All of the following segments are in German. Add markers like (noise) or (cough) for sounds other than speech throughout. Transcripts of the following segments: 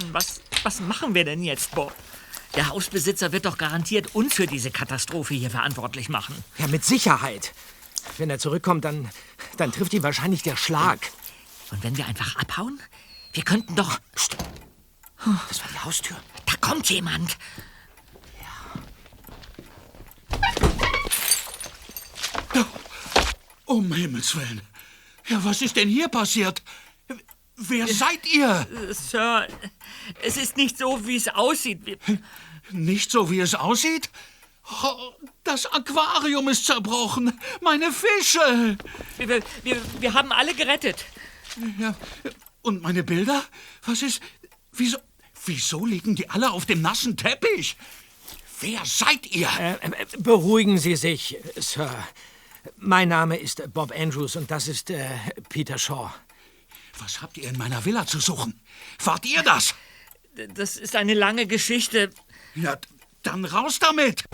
Mann, was, was machen wir denn jetzt, Bob? Der Hausbesitzer wird doch garantiert uns für diese Katastrophe hier verantwortlich machen. Ja, mit Sicherheit. Wenn er zurückkommt, dann, dann trifft ihn wahrscheinlich der Schlag. Und wenn wir einfach abhauen? Wir könnten doch. Psst. Das war die Haustür. Da kommt jemand. Ja. Um Himmels Willen. Ja, was ist denn hier passiert? Wer seid ihr? Sir, es ist nicht so, wie es aussieht. Wir Nicht so, wie es aussieht? Oh, Das Aquarium ist zerbrochen. Meine Fische. wir, wir, wir haben alle gerettet. Ja. Und meine Bilder? Was ist. Wieso. Wieso liegen die alle auf dem nassen Teppich? Wer seid ihr? Äh, äh, beruhigen Sie sich, Sir. Mein Name ist Bob Andrews und das ist äh, Peter Shaw. Was habt ihr in meiner Villa zu suchen? Wart ihr das? Das ist eine lange Geschichte. Ja, dann raus damit.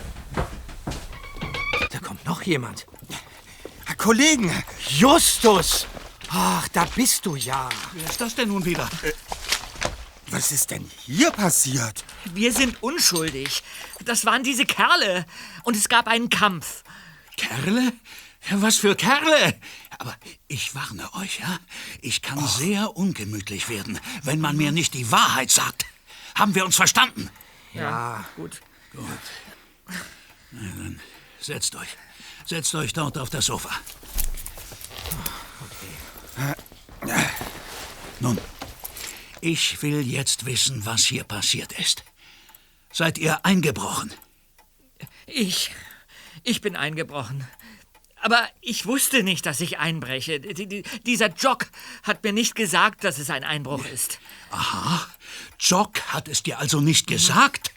Da kommt noch jemand. Kollegen, Justus! Ach, da bist du ja. Wer ist das denn nun wieder? was ist denn hier passiert? Wir sind unschuldig. Das waren diese Kerle. Und es gab einen Kampf. Kerle? Was für Kerle? Aber ich warne euch, ja? Ich kann sehr ungemütlich werden, wenn man mir nicht die Wahrheit sagt. Haben wir uns verstanden? Ja. Gut. Setzt euch. Setzt euch dort auf das Sofa. Nun, ich will jetzt wissen, was hier passiert ist. Seid ihr eingebrochen? Ich. Ich bin eingebrochen. Aber ich wusste nicht, dass ich einbreche. Die, die, dieser Jock hat mir nicht gesagt, dass es ein Einbruch ist. Aha. Jock hat es dir also nicht gesagt?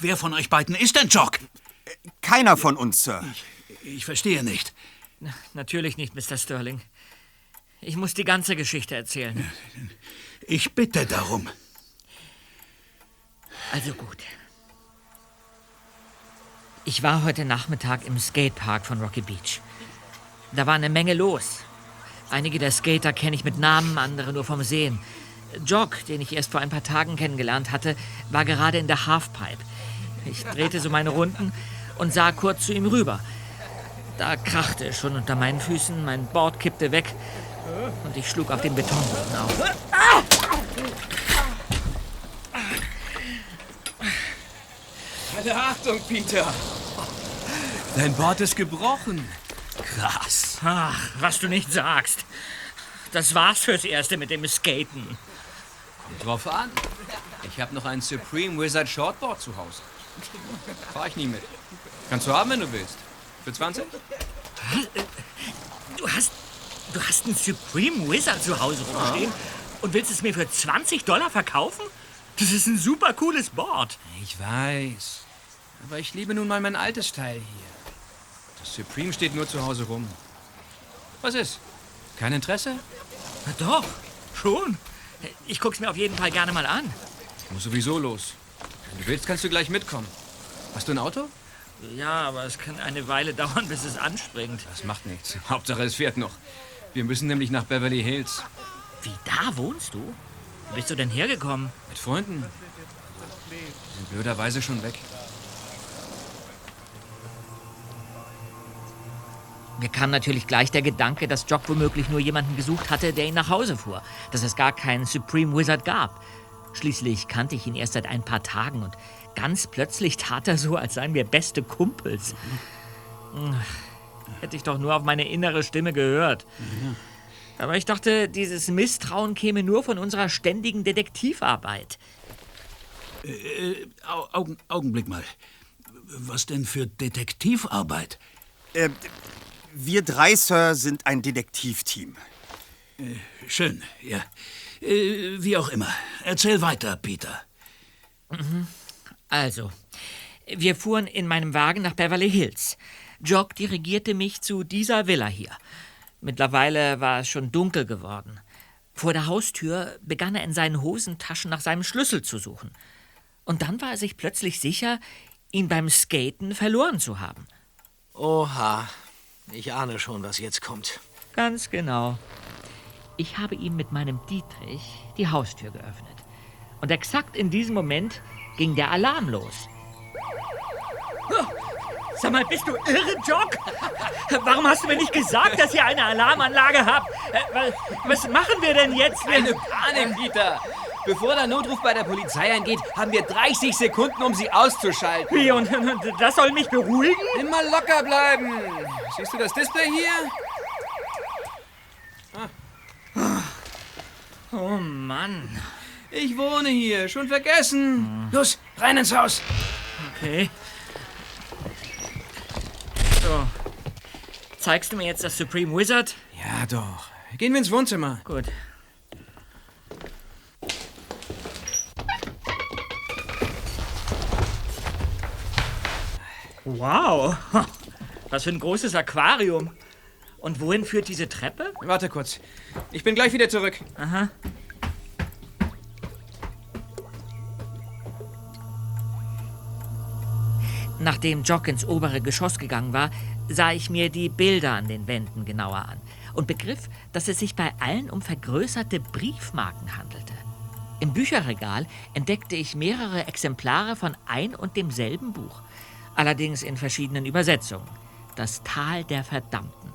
Wer von euch beiden ist denn Jock? Keiner von uns, Sir. Ich verstehe nicht. Natürlich nicht, Mr. Sterling. Ich muss die ganze Geschichte erzählen. Ich bitte darum. Also gut. Ich war heute Nachmittag im Skatepark von Rocky Beach. Da war eine Menge los. Einige der Skater kenne ich mit Namen, andere nur vom Sehen. Jock, den ich erst vor ein paar Tagen kennengelernt hatte, war gerade in der Halfpipe. Ich drehte so meine Runden und sah kurz zu ihm rüber. Da krachte es schon unter meinen Füßen, mein Board kippte weg und ich schlug auf den Betonboden auf. Alle Achtung, Peter! Dein Board ist gebrochen. Krass. Ach, was du nicht sagst. Das war's fürs Erste mit dem Skaten. Kommt drauf an. Ich habe noch ein Supreme Wizard Shortboard zu Hause. Fahr ich nie mit. Kannst du haben, wenn du willst. Für 20? Du hast, du hast einen Supreme Wizard zu Hause rumstehen und willst es mir für 20 Dollar verkaufen? Das ist ein super cooles Board. Ich weiß. Aber ich liebe nun mal mein altes Teil hier. Supreme steht nur zu Hause rum. Was ist? Kein Interesse? Na doch, schon. Ich guck's mir auf jeden Fall gerne mal an. Ich muss sowieso los. Wenn du willst, kannst du gleich mitkommen. Hast du ein Auto? Ja, aber es kann eine Weile (laughs) dauern, bis es anspringt. Das macht nichts. (laughs) Hauptsache, es fährt noch. Wir müssen nämlich nach Beverly Hills. Wie, da wohnst du? Wie bist du denn hergekommen? Mit Freunden. Die sind blöderweise schon weg. Mir kam natürlich gleich der Gedanke, dass Jock womöglich nur jemanden gesucht hatte, der ihn nach Hause fuhr. Dass es gar keinen Supreme Wizard gab. Schließlich kannte ich ihn erst seit ein paar Tagen und ganz plötzlich tat er so, als seien wir beste Kumpels. Ach, Hätte ich doch nur auf meine innere Stimme gehört. Aber ich dachte, dieses Misstrauen käme nur von unserer ständigen Detektivarbeit. Au Augen, Augenblick mal. Was denn für Detektivarbeit? Äh, wir drei, Sir, sind ein Detektivteam. Schön, ja. Äh, wie auch immer. Erzähl weiter, Peter. Also, wir fuhren in meinem Wagen nach Beverly Hills. Jock dirigierte mich zu dieser Villa hier. Mittlerweile war es schon dunkel geworden. Vor der Haustür begann er in seinen Hosentaschen nach seinem Schlüssel zu suchen. Und dann war er sich plötzlich sicher, ihn beim Skaten verloren zu haben. Oha. Ich ahne schon, was jetzt kommt. Ganz genau. Ich habe ihm mit meinem Dietrich die Haustür geöffnet. Und exakt in diesem Moment ging der Alarm los. Sag mal, bist du irre, Jock? Warum hast du mir nicht gesagt, dass ihr eine Alarmanlage habt? Äh, Was machen wir denn jetzt? Keine Panik, Peter. Bevor der Notruf bei der Polizei eingeht, haben wir 30 Sekunden, um sie auszuschalten. Wie, und, und das soll mich beruhigen? Immer locker bleiben. Siehst du das Display hier? Oh Mann. Ich wohne hier, schon vergessen. Los, rein ins Haus. Okay. So. Zeigst du mir jetzt das Supreme Wizard? Ja, doch. Gehen wir ins Wohnzimmer. Gut. Wow. (laughs) Was für ein großes Aquarium. Und wohin führt diese Treppe? Warte kurz. Ich bin gleich wieder zurück. Aha. Nachdem Jock ins obere Geschoss gegangen war, sah ich mir die Bilder an den Wänden genauer an und begriff, dass es sich bei allen um vergrößerte Briefmarken handelte. Im Bücherregal entdeckte ich mehrere Exemplare von ein und demselben Buch, allerdings in verschiedenen Übersetzungen. Das Tal der Verdammten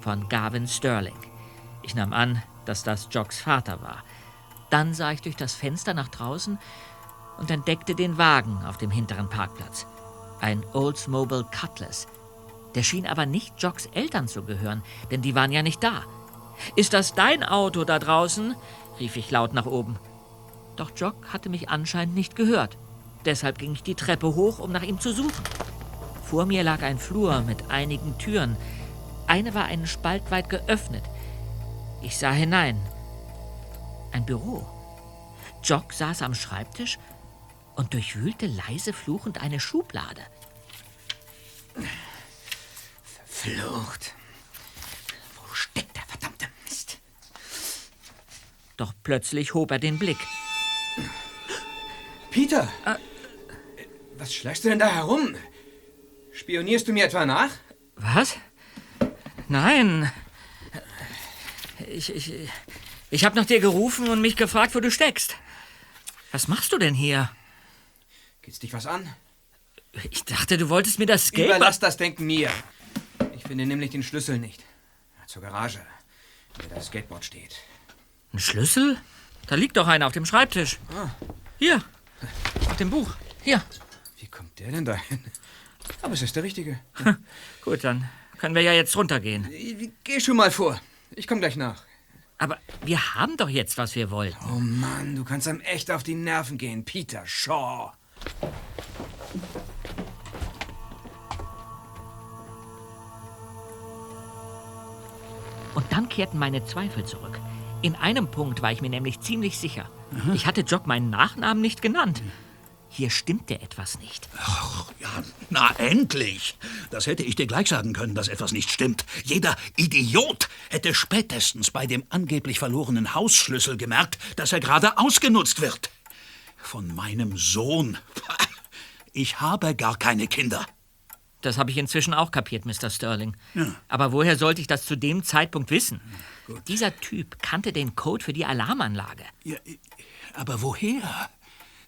von Gavin Sterling. Ich nahm an, dass das Jocks Vater war. Dann sah ich durch das Fenster nach draußen und entdeckte den Wagen auf dem hinteren Parkplatz. Ein Oldsmobile Cutlass. Der schien aber nicht Jocks Eltern zu gehören, denn die waren ja nicht da. Ist das dein Auto da draußen? rief ich laut nach oben. Doch Jock hatte mich anscheinend nicht gehört. Deshalb ging ich die Treppe hoch, um nach ihm zu suchen. Vor mir lag ein Flur mit einigen Türen. Eine war einen Spalt weit geöffnet. Ich sah hinein. Ein Büro. Jock saß am Schreibtisch und durchwühlte leise fluchend eine Schublade. Flucht. Wo steckt der verdammte Mist? Doch plötzlich hob er den Blick. Peter! Was schleichst du denn da herum? Spionierst du mir etwa nach? Was? Nein. Ich, ich, ich habe nach dir gerufen und mich gefragt, wo du steckst. Was machst du denn hier? Geht's dich was an? Ich dachte, du wolltest mir das Skateboard... Überlass das Denken mir. Ich finde nämlich den Schlüssel nicht. Zur Garage, der das Skateboard steht. Ein Schlüssel? Da liegt doch einer auf dem Schreibtisch. Hier, auf dem Buch. Hier. Kommt der denn dahin? Aber es ist der Richtige. (laughs) Gut, dann können wir ja jetzt runtergehen. Geh schon mal vor. Ich komme gleich nach. Aber wir haben doch jetzt, was wir wollten. Oh Mann, du kannst einem echt auf die Nerven gehen. Peter Shaw. Und dann kehrten meine Zweifel zurück. In einem Punkt war ich mir nämlich ziemlich sicher. Ich hatte Jock meinen Nachnamen nicht genannt. Hier stimmte etwas nicht. Ja, na endlich. Das hätte ich dir gleich sagen können, dass etwas nicht stimmt. Jeder Idiot hätte spätestens bei dem angeblich verlorenen Hausschlüssel gemerkt, dass er gerade ausgenutzt wird. Von meinem Sohn. Ich habe gar keine Kinder. Das habe ich inzwischen auch kapiert, Mr. Sterling. Aber woher sollte ich das zu dem Zeitpunkt wissen? Dieser Typ kannte den Code für die Alarmanlage. Ja, aber woher?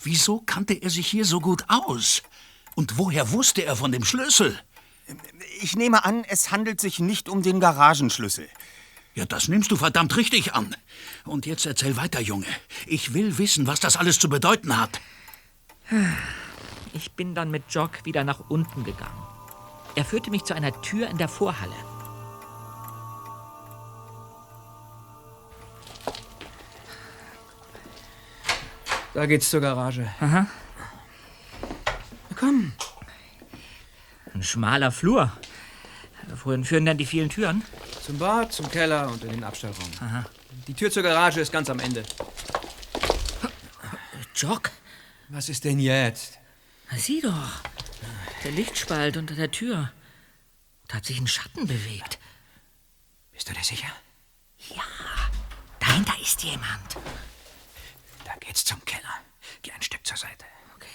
Wieso kannte er sich hier so gut aus? Und woher wusste er von dem Schlüssel? Ich nehme an, es handelt sich nicht um den Garagenschlüssel. Ja, das nimmst du verdammt richtig an. Und jetzt erzähl weiter, Junge. Ich will wissen, was das alles zu bedeuten hat. Ich bin dann mit Jock wieder nach unten gegangen. Er führte mich zu einer Tür in der Vorhalle. Da geht's zur Garage. Aha. Komm. Ein schmaler Flur. Wohin führen denn die vielen Türen? Zum Bad, zum Keller und in den Abstellraum. Die Tür zur Garage ist ganz am Ende. Jock, Was ist denn jetzt? sieh doch. Der Lichtspalt unter der Tür. Da hat sich ein Schatten bewegt. Bist du dir sicher? Dahinter ist jemand. Geht's zum Keller. Geh ein Stück zur Seite. Okay.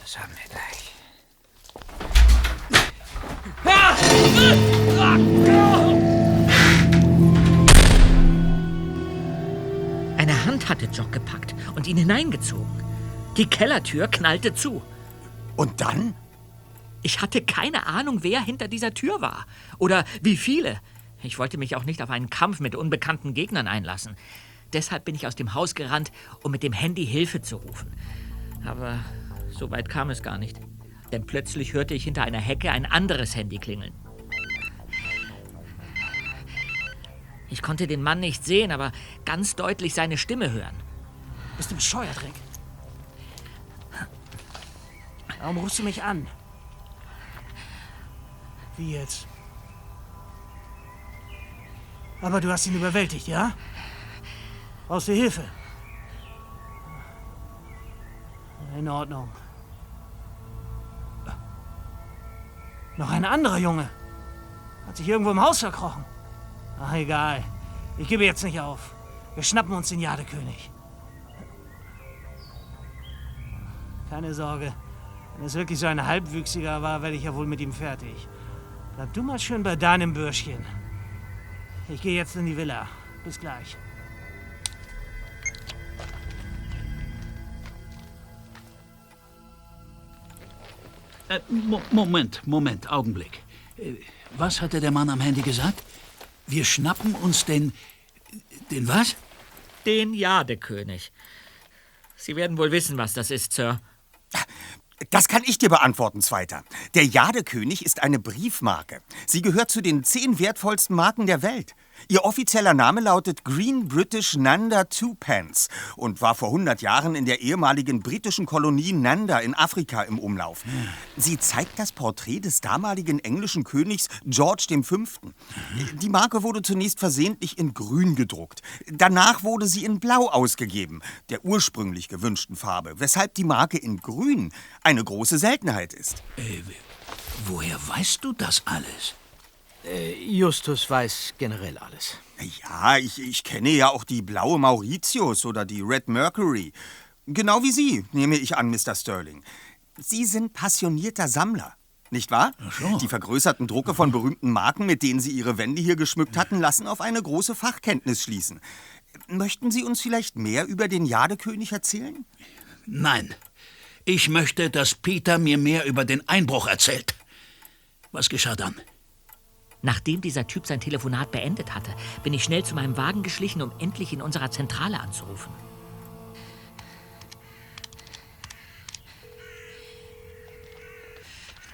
Das haben wir gleich. Leute Jock gepackt und ihn hineingezogen. Die Kellertür knallte zu. Und dann? Ich hatte keine Ahnung, wer hinter dieser Tür war. Oder wie viele. Ich wollte mich auch nicht auf einen Kampf mit unbekannten Gegnern einlassen. Deshalb bin ich aus dem Haus gerannt, um mit dem Handy Hilfe zu rufen. Aber so weit kam es gar nicht. Denn plötzlich hörte ich hinter einer Hecke ein anderes Handy klingeln. Ich konnte den Mann nicht sehen, aber ganz deutlich seine Stimme hören. Bist du bescheuert, Rick? Warum rufst du mich an? Wie jetzt? Aber du hast ihn überwältigt, ja? Brauchst du Hilfe? In Ordnung. Noch ein anderer Junge. Hat sich irgendwo im Haus verkrochen. Ach, egal. Ich gebe jetzt nicht auf. Wir schnappen uns den Jadekönig. Keine Sorge. Wenn es wirklich so ein Halbwüchsiger war, werde ich ja wohl mit ihm fertig. Bleib du mal schön bei deinem Bürschchen. Ich gehe jetzt in die Villa. Bis gleich. Äh, Mo Moment, Moment, Augenblick. Äh, was hatte der Mann am Handy gesagt? Wir schnappen uns den. Den was? Den Jadekönig. Sie werden wohl wissen, was das ist, Sir. Das kann ich dir beantworten, Zweiter. Der Jadekönig ist eine Briefmarke. Sie gehört zu den zehn wertvollsten Marken der Welt. Ihr offizieller Name lautet Green British Nanda Twopence und war vor 100 Jahren in der ehemaligen britischen Kolonie Nanda in Afrika im Umlauf. Sie zeigt das Porträt des damaligen englischen Königs George V. Die Marke wurde zunächst versehentlich in grün gedruckt. Danach wurde sie in blau ausgegeben, der ursprünglich gewünschten Farbe, weshalb die Marke in grün eine große Seltenheit ist. Äh, woher weißt du das alles? Äh, Justus weiß generell alles. Ja, ich, ich kenne ja auch die blaue Mauritius oder die Red Mercury. Genau wie Sie, nehme ich an, Mr. Sterling. Sie sind passionierter Sammler, nicht wahr? So. Die vergrößerten Drucke von berühmten Marken, mit denen Sie Ihre Wände hier geschmückt hatten, lassen auf eine große Fachkenntnis schließen. Möchten Sie uns vielleicht mehr über den Jadekönig erzählen? Nein. Ich möchte, dass Peter mir mehr über den Einbruch erzählt. Was geschah dann? Nachdem dieser Typ sein Telefonat beendet hatte, bin ich schnell zu meinem Wagen geschlichen, um endlich in unserer Zentrale anzurufen.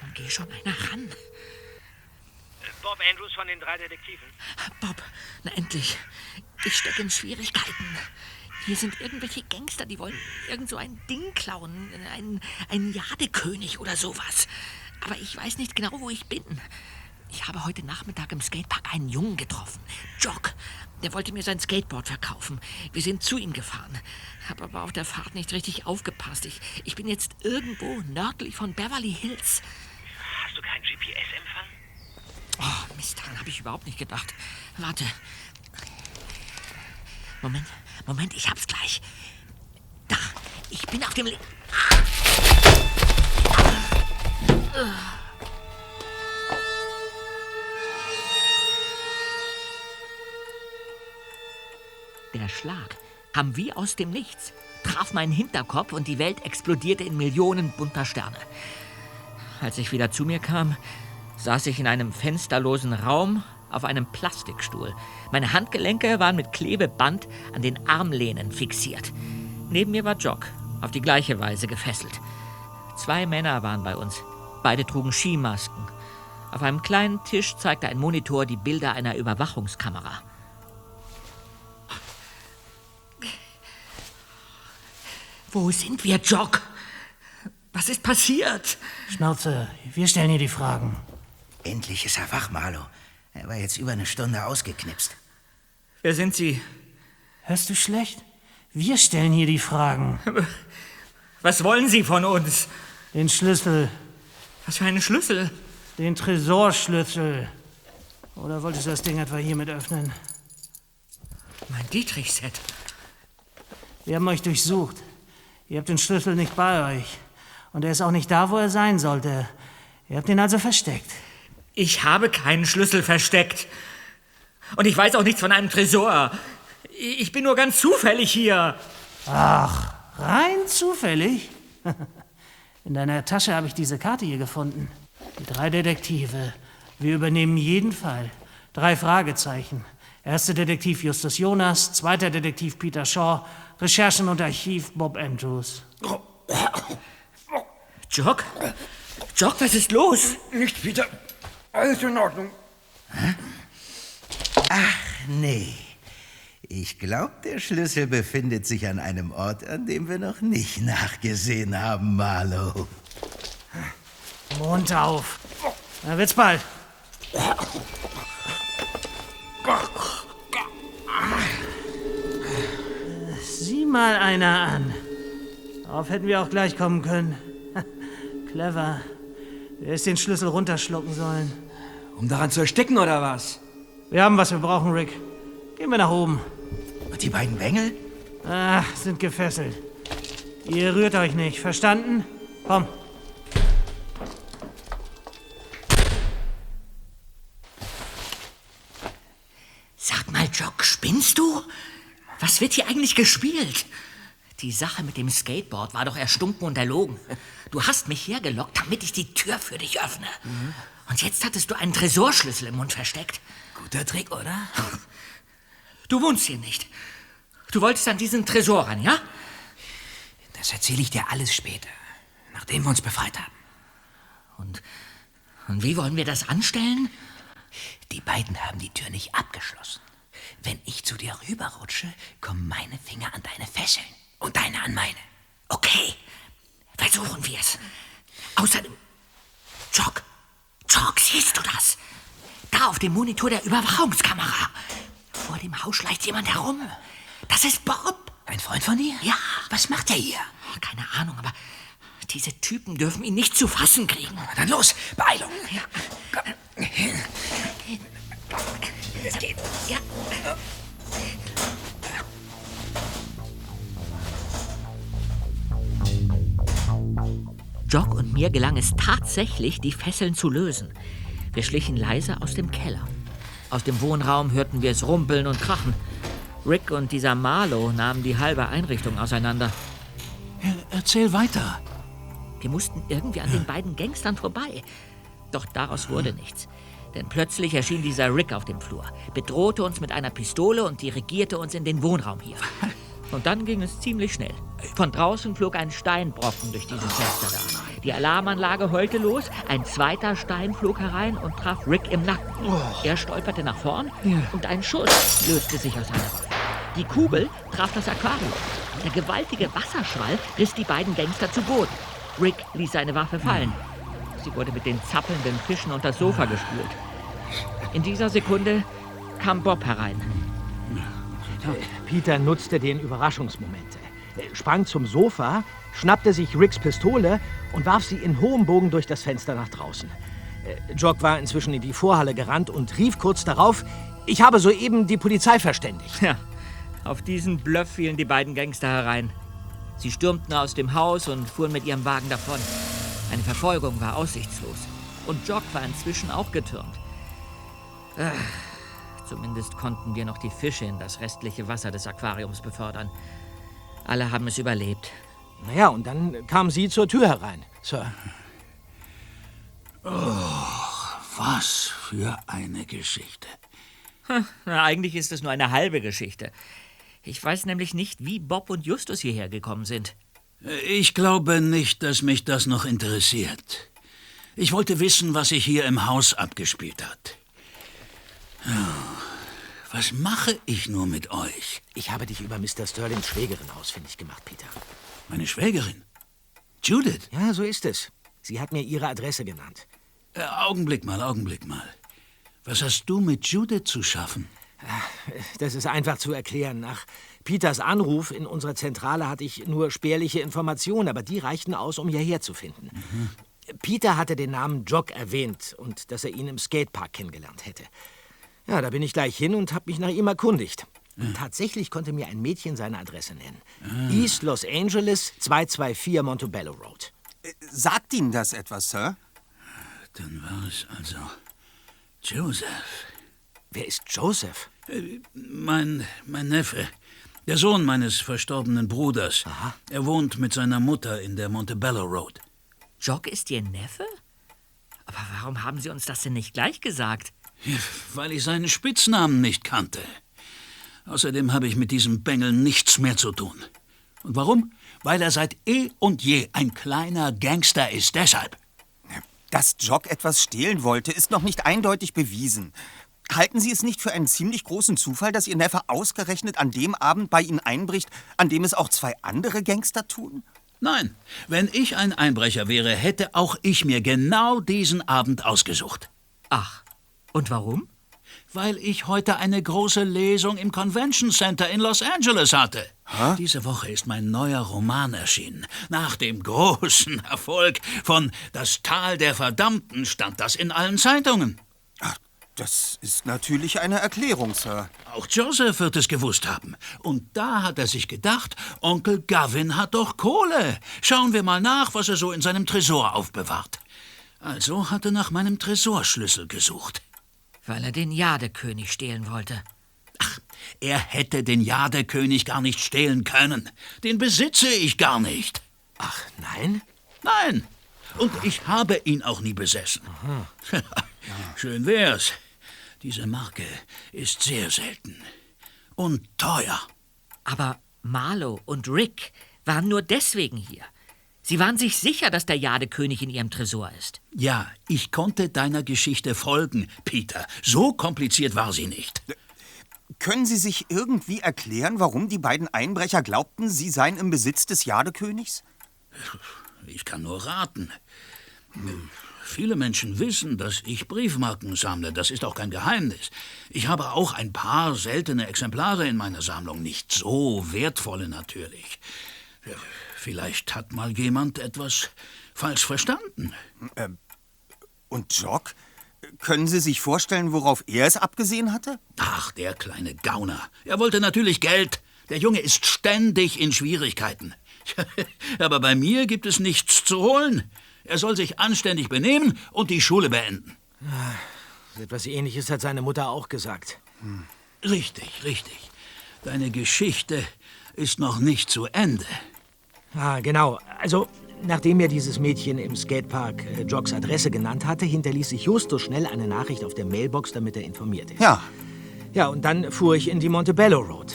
Dann gehe schon einer ran. Bob Andrews von den drei Detektiven. Bob, na endlich. Ich stecke in Schwierigkeiten. Hier sind irgendwelche Gangster, die wollen irgend so ein Ding klauen. Ein, ein Jadekönig oder sowas. Aber ich weiß nicht genau, wo ich bin. Ich habe heute Nachmittag im Skatepark einen Jungen getroffen. Jock. Der wollte mir sein Skateboard verkaufen. Wir sind zu ihm gefahren. Habe aber auf der Fahrt nicht richtig aufgepasst. Ich, ich bin jetzt irgendwo nördlich von Beverly Hills. Hast du keinen GPS-Empfang? Oh, Mist, daran habe ich überhaupt nicht gedacht. Warte. Moment, Moment, ich hab's gleich. Da, ich bin auf dem... Le Der Schlag kam wie aus dem Nichts, traf meinen Hinterkopf und die Welt explodierte in Millionen bunter Sterne. Als ich wieder zu mir kam, saß ich in einem fensterlosen Raum auf einem Plastikstuhl. Meine Handgelenke waren mit Klebeband an den Armlehnen fixiert. Neben mir war Jock, auf die gleiche Weise gefesselt. Zwei Männer waren bei uns. Beide trugen Skimasken. Auf einem kleinen Tisch zeigte ein Monitor die Bilder einer Überwachungskamera. Wo sind wir, Jock? Was ist passiert? Schnauze, wir stellen hier die Fragen. Endlich ist er wach, Marlo. Er war jetzt über eine Stunde ausgeknipst. Wer sind Sie? Hörst du schlecht? Wir stellen hier die Fragen. Was wollen Sie von uns? Den Schlüssel, Was für einen Schlüssel? den Tresorschlüssel. Oder wolltest du das Ding etwa hiermit öffnen? Mein Dietrich-Set. Wir haben euch durchsucht. Ihr habt den Schlüssel nicht bei euch. Und er ist auch nicht da, wo er sein sollte. Ihr habt ihn also versteckt. Ich habe keinen Schlüssel versteckt. Und ich weiß auch nichts von einem Tresor. Ich bin nur ganz zufällig hier. Ach, rein zufällig? (laughs) In deiner Tasche habe ich diese Karte hier gefunden. Die drei Detektive. Wir übernehmen jeden Fall. Drei Fragezeichen. Erster Detektiv Justus Jonas, zweiter Detektiv Peter Shaw, Recherchen und Archiv Bob Andrews. Jock? Jock, was ist los? Nicht, Peter. Alles in Ordnung. Ach, nee. Ich glaube, der Schlüssel befindet sich an einem Ort, an dem wir noch nicht nachgesehen haben, Marlow. Mund auf. Na, wird's bald. Sieh mal einer an. Darauf hätten wir auch gleich kommen können. (laughs) Clever. Wer ist den Schlüssel runterschlucken sollen? Um daran zu ersticken oder was? Wir haben, was wir brauchen, Rick. Gehen wir nach oben. Und die beiden Bengel? Ah, sind gefesselt. Ihr rührt euch nicht, verstanden? Komm. Was wird hier eigentlich gespielt? Die Sache mit dem Skateboard war doch erstunken und erlogen. Du hast mich hergelockt, damit ich die Tür für dich öffne. Und jetzt hattest du einen Tresorschlüssel im Mund versteckt. Guter Trick, oder? Du wohnst hier nicht. Du wolltest an diesen Tresor ran, ja? Das erzähle ich dir alles später, nachdem wir uns befreit haben. Und, und wie wollen wir das anstellen? Die beiden haben die Tür nicht abgeschlossen. Wenn ich zu dir rüberrutsche, kommen meine Finger an deine Fesseln und deine an meine. Okay, versuchen wir es. Außerdem, Jock, Jock, siehst du das? Da auf dem Monitor der Überwachungskamera. Vor dem Haus schleicht jemand herum. Das ist Bob. Ein Freund von dir? Ja. Was macht er hier? Keine Ahnung, aber diese Typen dürfen ihn nicht zu fassen kriegen. Na dann los, Beeilung. Ja. Es geht. Ja. Jock und mir gelang es tatsächlich, die Fesseln zu lösen. Wir schlichen leise aus dem Keller. Aus dem Wohnraum hörten wir es rumpeln und krachen. Rick und dieser Marlow nahmen die halbe Einrichtung auseinander. Erzähl weiter. Wir mussten irgendwie an den beiden Gangstern vorbei. Doch daraus wurde nichts. Denn plötzlich erschien dieser Rick auf dem Flur, bedrohte uns mit einer Pistole und dirigierte uns in den Wohnraum hier. (laughs) Und dann ging es ziemlich schnell. Von draußen flog ein Steinbrocken durch dieses Fenster da. Die Alarmanlage heulte los, ein zweiter Stein flog herein und traf Rick im Nacken. Er stolperte nach vorn und ein Schuss löste sich aus seiner Rolle. Die Kugel traf das Aquarium. Der gewaltige Wasserschwall riss die beiden Gangster zu Boden. Rick ließ seine Waffe fallen. Sie wurde mit den zappelnden Fischen unter das Sofa gespült. In dieser Sekunde kam Bob herein. Peter nutzte den Überraschungsmoment, Er sprang zum Sofa, schnappte sich Ricks Pistole und warf sie in hohem Bogen durch das Fenster nach draußen. Äh, Jock war inzwischen in die Vorhalle gerannt und rief kurz darauf, ich habe soeben die Polizei verständigt. Ja, auf diesen Bluff fielen die beiden Gangster herein. Sie stürmten aus dem Haus und fuhren mit ihrem Wagen davon. Eine Verfolgung war aussichtslos. Und Jock war inzwischen auch getürmt. Ah, zumindest konnten wir noch die Fische in das restliche Wasser des Aquariums befördern. Alle haben es überlebt. Naja, und dann kam sie zur Tür herein, Sir. Was für eine Geschichte. Na, eigentlich ist es nur eine halbe Geschichte. Ich weiß nämlich nicht, wie Bob und Justus hierher gekommen sind. Ich glaube nicht, dass mich das noch interessiert. Ich wollte wissen, was sich hier im Haus abgespielt hat. Ja, Was mache ich nur mit euch? Ich habe dich über Mr. Sterlings Schwägerin ausfindig gemacht, Peter. Meine Schwägerin? Judith? Ja, so ist es. Sie hat mir ihre Adresse genannt. Äh, Augenblick mal, Augenblick mal. Was hast du mit Judith zu schaffen? Das ist einfach zu erklären. Nach Peters Anruf in unserer Zentrale hatte ich nur spärliche Informationen, aber die reichten aus, um hierher zu finden. Peter hatte den Namen Jock erwähnt und dass er ihn im Skatepark kennengelernt hätte. Ja, da bin ich gleich hin und habe mich nach ihm erkundigt. Und tatsächlich konnte mir ein Mädchen seine Adresse nennen. East Los Angeles, 224 Montebello Road. Sagt Ihnen das etwas, Sir? Dann war es also Joseph. Wer ist Joseph? Äh, Mein, mein Neffe. Der Sohn meines verstorbenen Bruders. Er wohnt mit seiner Mutter in der Montebello Road. Jock ist Ihr Neffe? Aber warum haben Sie uns das denn nicht gleich gesagt? Weil ich seinen Spitznamen nicht kannte. Außerdem habe ich mit diesem Bengel nichts mehr zu tun. Und warum? Weil er seit eh und je ein kleiner Gangster ist. Deshalb. Dass Jock etwas stehlen wollte, ist noch nicht eindeutig bewiesen. Halten Sie es nicht für einen ziemlich großen Zufall, dass Ihr Neffe ausgerechnet an dem Abend bei Ihnen einbricht, an dem es auch zwei andere Gangster tun? Nein, wenn ich ein Einbrecher wäre, hätte auch ich mir genau diesen Abend ausgesucht. Ach, und warum? Weil ich heute eine große Lesung im Convention Center in Los Angeles hatte. Diese Woche ist mein neuer Roman erschienen. Nach dem großen (laughs) Erfolg von Das Tal der Verdammten stand das in allen Zeitungen. Ach, das ist natürlich eine Erklärung, Sir. Auch Joseph wird es gewusst haben. Und da hat er sich gedacht, Onkel Gavin hat doch Kohle. Schauen wir mal nach, was er so in seinem Tresor aufbewahrt. Also hat er nach meinem Tresorschlüssel gesucht. Weil er den Jadekönig stehlen wollte. Er hätte den Jadekönig gar nicht stehlen können. Den besitze ich gar nicht. Ach, nein? Nein. Und ich habe ihn auch nie besessen. (laughs) Schön wär's. Diese Marke ist sehr selten. Und teuer. Aber Marlow und Rick waren nur deswegen hier. Sie waren sich sicher, dass der Jadekönig in ihrem Tresor ist. Ja, ich konnte deiner Geschichte folgen, Peter. So kompliziert war sie nicht. Können Sie sich irgendwie erklären, warum die beiden Einbrecher glaubten, sie seien im Besitz des Jadekönigs? Ich kann nur raten. Viele Menschen wissen, dass ich Briefmarken sammle. Das ist auch kein Geheimnis. Ich habe auch ein paar seltene Exemplare in meiner Sammlung. Nicht so wertvolle natürlich. Vielleicht hat mal jemand etwas falsch verstanden. Und Jock? Können Sie sich vorstellen, worauf er es abgesehen hatte? Ach, der kleine Gauner. Er wollte natürlich Geld. Der Junge ist ständig in Schwierigkeiten. (laughs) Aber bei mir gibt es nichts zu holen. Er soll sich anständig benehmen und die Schule beenden. Etwas Ähnliches hat seine Mutter auch gesagt. Richtig, richtig. Deine Geschichte ist noch nicht zu Ende. Ah, genau. Also, nachdem mir dieses Mädchen im Skatepark äh, Jocks Adresse genannt hatte, hinterließ ich Justus schnell eine Nachricht auf der Mailbox, damit er informiert ist. Ja. Ja, und dann fuhr ich in die Montebello Road.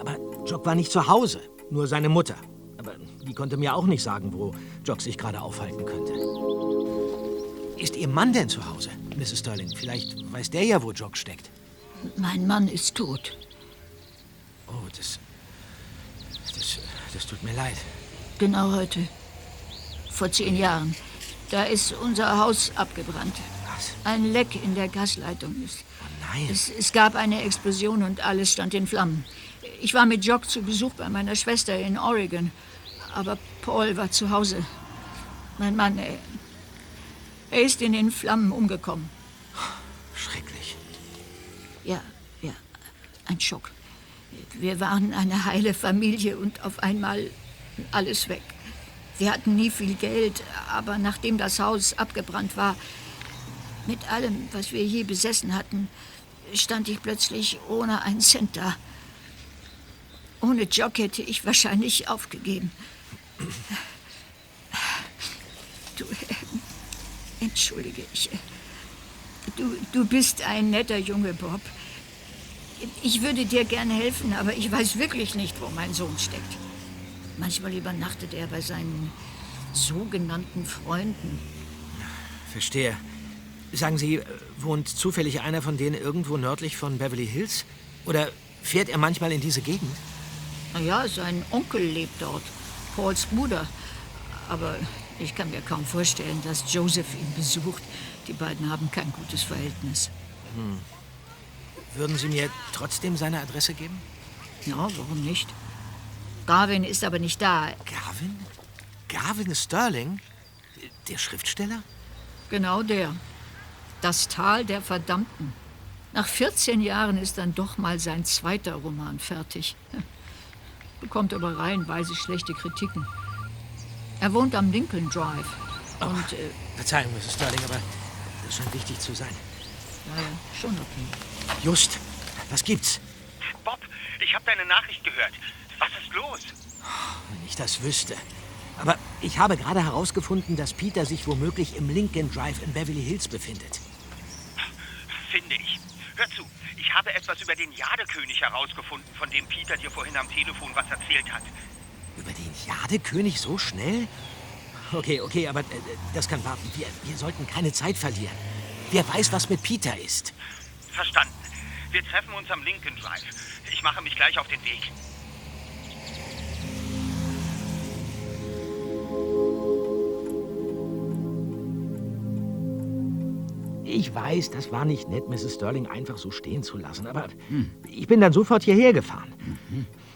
Aber Jock war nicht zu Hause, nur seine Mutter. Die konnte mir auch nicht sagen, wo Jock sich gerade aufhalten könnte. Ist Ihr Mann denn zu Hause, Mrs. Sterling? Vielleicht weiß der ja, wo Jock steckt. Mein Mann ist tot. Oh, das. Das, das tut mir leid. Genau heute. Vor zehn Jahren. Da ist unser Haus abgebrannt. Was? Ein Leck in der Gasleitung ist. Oh nein. Es, es gab eine Explosion und alles stand in Flammen. Ich war mit Jock zu Besuch bei meiner Schwester in Oregon. Aber Paul war zu Hause. Mein Mann, er, er ist in den Flammen umgekommen. Schrecklich. Ja, ja, ein Schock. Wir waren eine heile Familie und auf einmal alles weg. Wir hatten nie viel Geld, aber nachdem das Haus abgebrannt war, mit allem, was wir je besessen hatten, stand ich plötzlich ohne einen Cent da. Ohne Jock hätte ich wahrscheinlich aufgegeben. Du, äh, entschuldige, ich. Du, du bist ein netter Junge, Bob. Ich würde dir gerne helfen, aber ich weiß wirklich nicht, wo mein Sohn steckt. Manchmal übernachtet er bei seinen sogenannten Freunden. Verstehe. Sagen Sie, wohnt zufällig einer von denen irgendwo nördlich von Beverly Hills? Oder fährt er manchmal in diese Gegend? Naja, sein Onkel lebt dort, Pauls Bruder. Aber ich kann mir kaum vorstellen, dass Joseph ihn besucht. Die beiden haben kein gutes Verhältnis. Würden Sie mir trotzdem seine Adresse geben? Ja, warum nicht? Garvin ist aber nicht da. Gavin? Gavin Sterling? Der Schriftsteller? Genau der. Das Tal der Verdammten. Nach 14 Jahren ist dann doch mal sein zweiter Roman fertig. Bekommt aber reihenweise schlechte Kritiken. Er wohnt am Lincoln Drive. Und, äh, Verzeihung, Mrs. Sterling, aber das scheint wichtig zu sein. naja, schon okay. Just, was gibt's? Bob, ich habe deine Nachricht gehört. Was ist los? Wenn ich das wüsste. Aber ich habe gerade herausgefunden, dass Peter sich womöglich im Lincoln Drive in Beverly Hills befindet. Finde ich. Hör zu, habe etwas über den Jadekönig herausgefunden, von dem Peter dir vorhin am Telefon was erzählt hat. Über den Jadekönig so schnell? Okay, okay, aber äh, das kann warten. Wir, wir sollten keine Zeit verlieren. Wer weiß, was mit Peter ist. Verstanden. Wir treffen uns am Lincoln Drive. Ich mache mich gleich auf den Weg. Weiß, das war nicht nett, Mrs. Sterling einfach so stehen zu lassen, aber ich bin dann sofort hierher gefahren.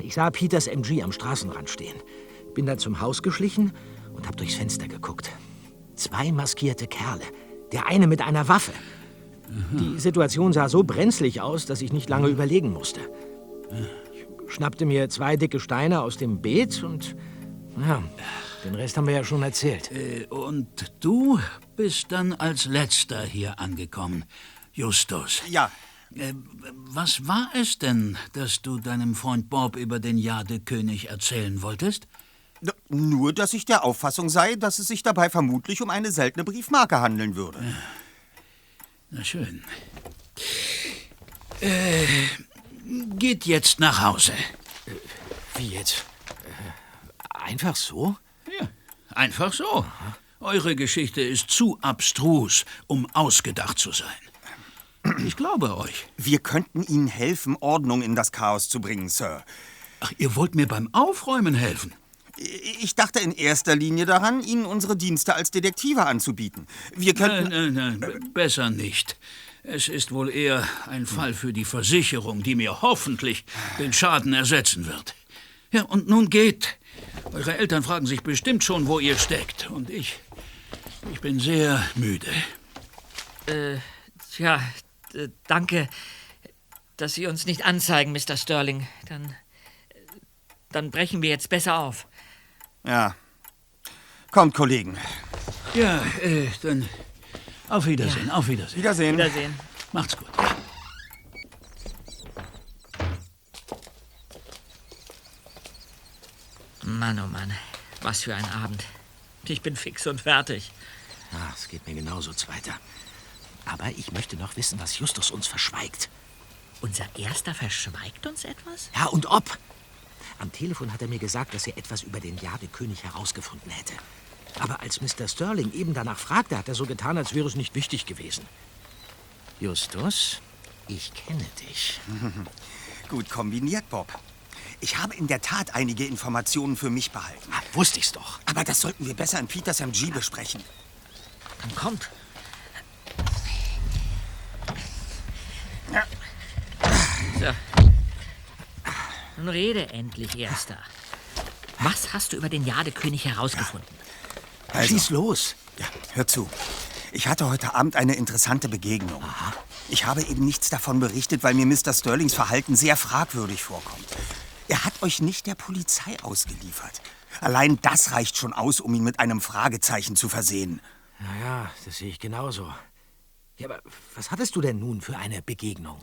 Ich sah Peters MG am Straßenrand stehen, bin dann zum Haus geschlichen und hab durchs Fenster geguckt. Zwei maskierte Kerle, der eine mit einer Waffe. Die Situation sah so brenzlig aus, dass ich nicht lange überlegen musste. Ich schnappte mir zwei dicke Steine aus dem Beet und ja, den Rest haben wir ja schon erzählt. Äh, und du bist dann als letzter hier angekommen, Justus. Ja, Äh, was war es denn, dass du deinem Freund Bob über den Jadekönig erzählen wolltest? nur, dass ich der Auffassung sei, dass es sich dabei vermutlich um eine seltene Briefmarke handeln würde. Na schön. Äh, geht jetzt nach Hause. Wie jetzt? Äh, einfach so? Einfach so. Eure Geschichte ist zu abstrus, um ausgedacht zu sein. Ich glaube euch. Wir könnten Ihnen helfen, Ordnung in das Chaos zu bringen, Sir. Ach, ihr wollt mir beim Aufräumen helfen? Ich dachte in erster Linie daran, Ihnen unsere Dienste als Detektive anzubieten. Wir könnten... Nein, nein, nein, besser nicht. Es ist wohl eher ein Fall für die Versicherung, die mir hoffentlich den Schaden ersetzen wird. Ja, und nun geht. Eure Eltern fragen sich bestimmt schon, wo ihr steckt. Und ich. Ich bin sehr müde. Äh, tja, danke, dass Sie uns nicht anzeigen, Mr. Sterling. Dann. Dann brechen wir jetzt besser auf. Ja. Kommt, Kollegen. Ja, äh, dann. Auf Wiedersehen, auf Wiedersehen. Wiedersehen. Wiedersehen. Macht's gut. Mann, oh Mann, was für ein Abend. Ich bin fix und fertig. Ah, es geht mir genauso, Zweiter. Aber ich möchte noch wissen, was Justus uns verschweigt. Unser Erster verschweigt uns etwas? Ja, und ob? Am Telefon hat er mir gesagt, dass er etwas über den Jadekönig herausgefunden hätte. Aber als Mr. Sterling eben danach fragte, hat er so getan, als wäre es nicht wichtig gewesen. Justus, ich kenne dich. (laughs) Gut kombiniert, Bob. Ich habe in der Tat einige Informationen für mich behalten. Ah, wusste ich's doch. Aber das sollten wir besser in Peters MG besprechen. Dann kommt. So. Nun rede endlich, Erster. Was hast du über den Jadekönig herausgefunden? Schieß los. Ja, hör zu. Ich hatte heute Abend eine interessante Begegnung. Ich habe eben nichts davon berichtet, weil mir Mr. Sterlings Verhalten sehr fragwürdig vorkommt. Er hat euch nicht der Polizei ausgeliefert. Allein das reicht schon aus, um ihn mit einem Fragezeichen zu versehen. Naja, das sehe ich genauso. Ja, aber was hattest du denn nun für eine Begegnung?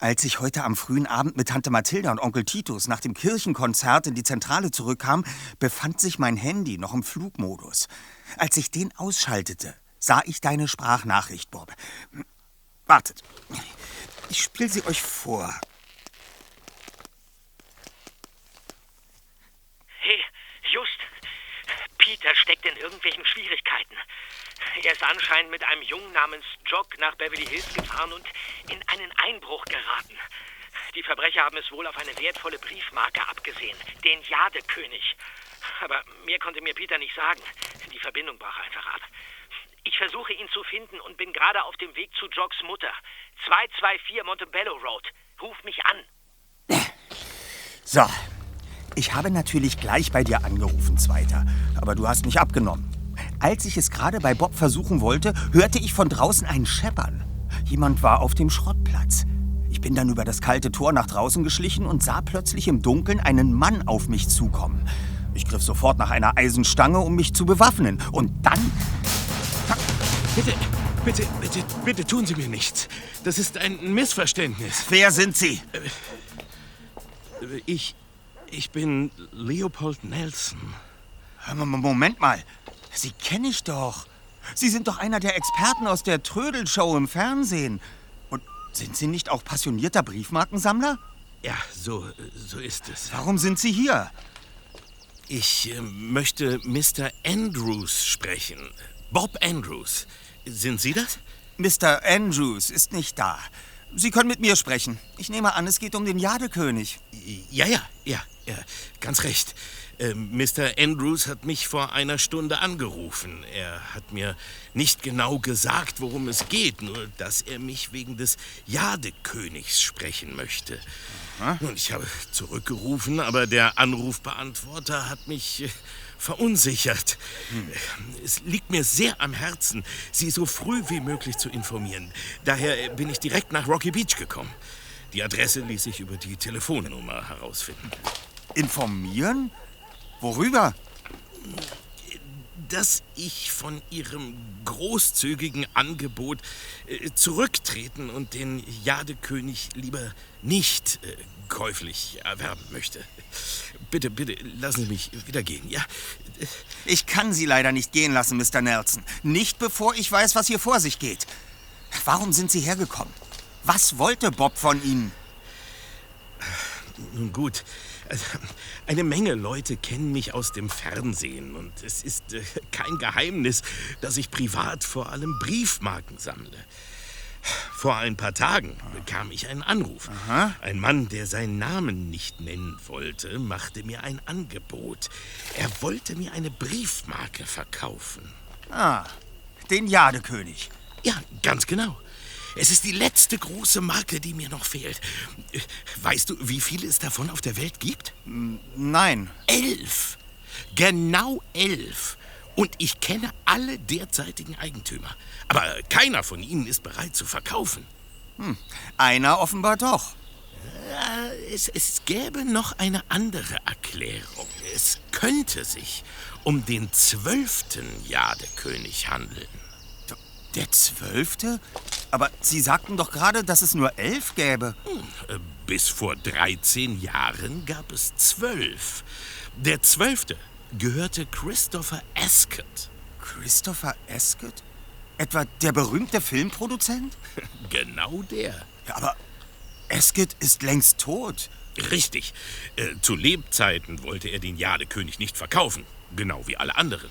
Als ich heute am frühen Abend mit Tante Mathilda und Onkel Titus nach dem Kirchenkonzert in die Zentrale zurückkam, befand sich mein Handy noch im Flugmodus. Als ich den ausschaltete, sah ich deine Sprachnachricht, Bob. Wartet. Ich spiele sie euch vor. Hey, Just. Peter steckt in irgendwelchen Schwierigkeiten. Er ist anscheinend mit einem Jungen namens Jock nach Beverly Hills gefahren und in einen Einbruch geraten. Die Verbrecher haben es wohl auf eine wertvolle Briefmarke abgesehen, den Jadekönig. Aber mehr konnte mir Peter nicht sagen. Die Verbindung brach einfach ab. Ich versuche ihn zu finden und bin gerade auf dem Weg zu Jocks Mutter. 224 Montebello Road. Ruf mich an. So. Ich habe natürlich gleich bei dir angerufen, Zweiter. Aber du hast mich abgenommen. Als ich es gerade bei Bob versuchen wollte, hörte ich von draußen ein Scheppern. Jemand war auf dem Schrottplatz. Ich bin dann über das kalte Tor nach draußen geschlichen und sah plötzlich im Dunkeln einen Mann auf mich zukommen. Ich griff sofort nach einer Eisenstange, um mich zu bewaffnen. Und dann Bitte, bitte, bitte, bitte tun Sie mir nichts. Das ist ein Missverständnis. Wer sind Sie? Ich. Ich bin Leopold Nelson. Moment mal. Sie kenne ich doch. Sie sind doch einer der Experten aus der Trödelshow im Fernsehen. Und sind Sie nicht auch passionierter Briefmarkensammler? Ja, so, so ist es. Warum sind Sie hier? Ich äh, möchte Mr. Andrews sprechen. Bob Andrews. Sind Sie das? Mr. Andrews ist nicht da. Sie können mit mir sprechen. Ich nehme an, es geht um den Jadekönig. Ja, ja, ja, ja, ganz recht. Äh, Mr. Andrews hat mich vor einer Stunde angerufen. Er hat mir nicht genau gesagt, worum es geht, nur dass er mich wegen des Jadekönigs sprechen möchte. Nun, ich habe zurückgerufen, aber der Anrufbeantworter hat mich äh, verunsichert. Es liegt mir sehr am Herzen, Sie so früh wie möglich zu informieren. Daher bin ich direkt nach Rocky Beach gekommen. Die Adresse ließ sich über die Telefonnummer herausfinden. Informieren? Worüber? Dass ich von Ihrem großzügigen Angebot äh, zurücktreten und den Jadekönig lieber nicht äh, käuflich erwerben möchte. Bitte, bitte, lassen Sie mich wieder gehen, ja? Ich kann Sie leider nicht gehen lassen, Mr. Nelson. Nicht bevor ich weiß, was hier vor sich geht. Warum sind Sie hergekommen? Was wollte Bob von Ihnen? Nun gut, also, (laughs) eine Menge Leute kennen mich aus dem Fernsehen und es ist äh, kein Geheimnis, dass ich privat vor allem Briefmarken sammle. Vor ein paar Tagen bekam ich einen Anruf. Aha. Ein Mann, der seinen Namen nicht nennen wollte, machte mir ein Angebot. Er wollte mir eine Briefmarke verkaufen. Ah, den Jadekönig. Ja, ganz genau. Es ist die letzte große Marke, die mir noch fehlt. Weißt du, wie viele es davon auf der Welt gibt? Nein. Elf. Genau elf. Und ich kenne alle derzeitigen Eigentümer. Aber keiner von ihnen ist bereit zu verkaufen. Hm. Einer offenbar doch. Äh, Es, es gäbe noch eine andere Erklärung. Es könnte sich um den zwölften Jadekönig handeln. Der zwölfte? Aber Sie sagten doch gerade, dass es nur elf gäbe. Äh, Bis vor 13 Jahren gab es zwölf. Der zwölfte gehörte Christopher Ascot. Christopher Ascot? Etwa der berühmte Filmproduzent? (laughs) Genau der. Ja, aber Ascot ist längst tot. Richtig. Äh, zu Lebzeiten wollte er den Jadekönig nicht verkaufen. Genau wie alle anderen.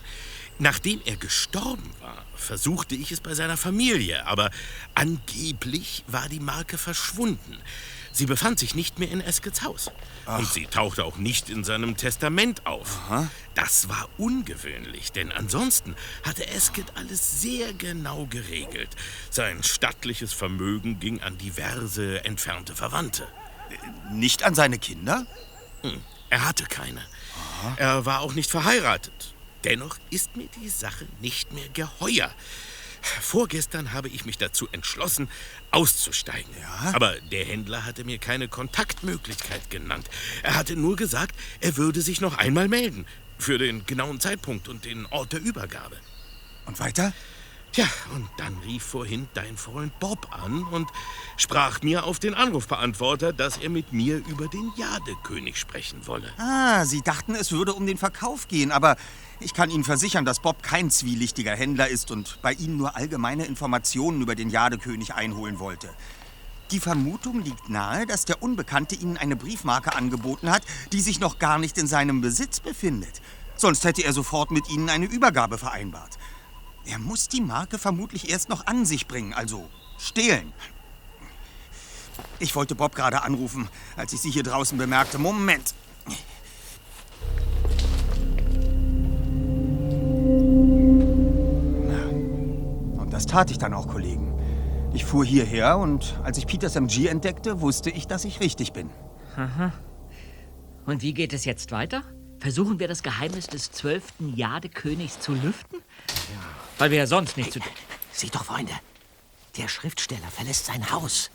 Nachdem er gestorben war, versuchte ich es bei seiner Familie, aber angeblich war die Marke verschwunden. Sie befand sich nicht mehr in Eskets Haus. Und sie tauchte auch nicht in seinem Testament auf. Das war ungewöhnlich, denn ansonsten hatte Esket alles sehr genau geregelt. Sein stattliches Vermögen ging an diverse entfernte Verwandte. Nicht an seine Kinder? Hm, er hatte keine. Er war auch nicht verheiratet. Dennoch ist mir die Sache nicht mehr geheuer. Vorgestern habe ich mich dazu entschlossen, auszusteigen. Aber der Händler hatte mir keine Kontaktmöglichkeit genannt. Er hatte nur gesagt, er würde sich noch einmal melden. Für den genauen Zeitpunkt und den Ort der Übergabe. Und weiter? Tja, und dann rief vorhin dein Freund Bob an und sprach mir auf den Anrufbeantworter, dass er mit mir über den Jadekönig sprechen wolle. Ah, Sie dachten, es würde um den Verkauf gehen, aber ich kann Ihnen versichern, dass Bob kein zwielichtiger Händler ist und bei Ihnen nur allgemeine Informationen über den Jadekönig einholen wollte. Die Vermutung liegt nahe, dass der Unbekannte Ihnen eine Briefmarke angeboten hat, die sich noch gar nicht in seinem Besitz befindet. Sonst hätte er sofort mit Ihnen eine Übergabe vereinbart. Er muss die Marke vermutlich erst noch an sich bringen, also stehlen. Ich wollte Bob gerade anrufen, als ich Sie hier draußen bemerkte. Moment. Und das tat ich dann auch, Kollegen. Ich fuhr hierher und als ich Peters MG entdeckte, wusste ich, dass ich richtig bin. Aha. Und wie geht es jetzt weiter? Versuchen wir das Geheimnis des zwölften Jadekönigs zu lüften? Weil wir ja sonst nicht zu. Seht doch, Freunde. Der Schriftsteller verlässt sein Haus.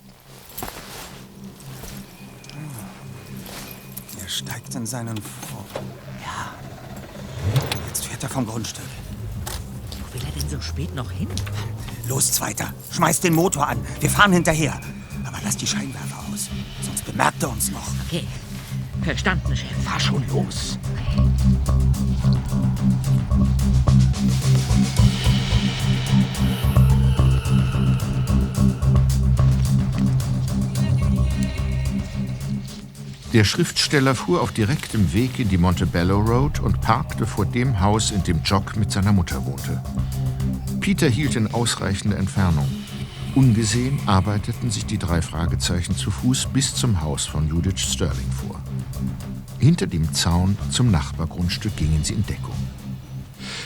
Er steigt in seinen Vor. Ja. Jetzt fährt er vom Grundstück. Wo will er denn so spät noch hin? Los, Zweiter. Schmeiß den Motor an. Wir fahren hinterher. Aber lass die Scheinwerfer aus. Sonst bemerkt er uns noch. Okay. Verstanden, Chef. Fahr schon los. Der Schriftsteller fuhr auf direktem Weg in die Montebello Road und parkte vor dem Haus, in dem Jock mit seiner Mutter wohnte. Peter hielt in ausreichender Entfernung. Ungesehen arbeiteten sich die drei Fragezeichen zu Fuß bis zum Haus von Judith Sterling vor. Hinter dem Zaun zum Nachbargrundstück gingen sie in Deckung.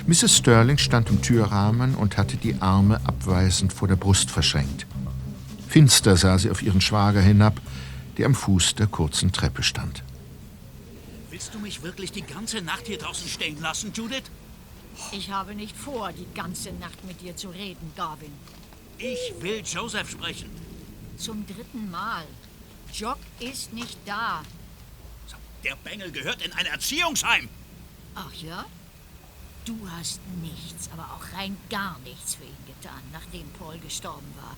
Mrs. Sterling stand im Türrahmen und hatte die Arme abweisend vor der Brust verschränkt. Finster sah sie auf ihren Schwager hinab, der am Fuß der kurzen Treppe stand. Willst du mich wirklich die ganze Nacht hier draußen stehen lassen, Judith? Ich habe nicht vor, die ganze Nacht mit dir zu reden, Garvin. Ich will Joseph sprechen. Zum dritten Mal. Jock ist nicht da. Der Bengel gehört in ein Erziehungsheim. Ach ja? Du hast nichts, aber auch rein gar nichts für ihn getan, nachdem Paul gestorben war.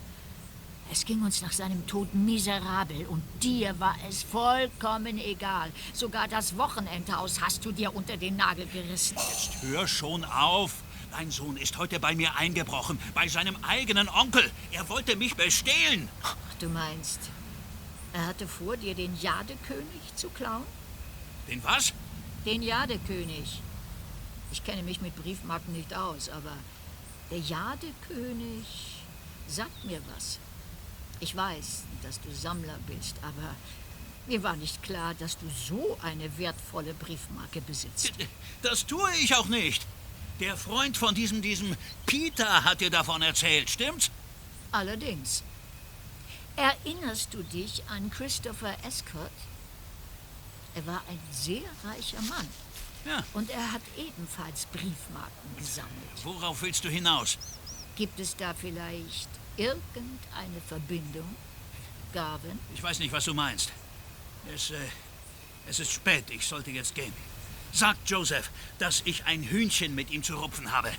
Es ging uns nach seinem Tod miserabel und dir war es vollkommen egal. Sogar das Wochenendhaus hast du dir unter den Nagel gerissen. Jetzt hör schon auf. Dein Sohn ist heute bei mir eingebrochen, bei seinem eigenen Onkel. Er wollte mich bestehlen. Ach, du meinst, er hatte vor, dir den Jadekönig zu klauen? Den was? Den Jadekönig. Ich kenne mich mit Briefmarken nicht aus, aber der Jadekönig sagt mir was. Ich weiß, dass du Sammler bist, aber mir war nicht klar, dass du so eine wertvolle Briefmarke besitzt. Das tue ich auch nicht. Der Freund von diesem, diesem Peter hat dir davon erzählt, stimmt's? Allerdings. Erinnerst du dich an Christopher Escott? Er war ein sehr reicher Mann. Ja. Und er hat ebenfalls Briefmarken gesammelt. Worauf willst du hinaus? Gibt es da vielleicht irgendeine Verbindung, Garvin? Ich weiß nicht, was du meinst. Es, äh, es ist spät, ich sollte jetzt gehen. Sag Joseph, dass ich ein Hühnchen mit ihm zu rupfen habe.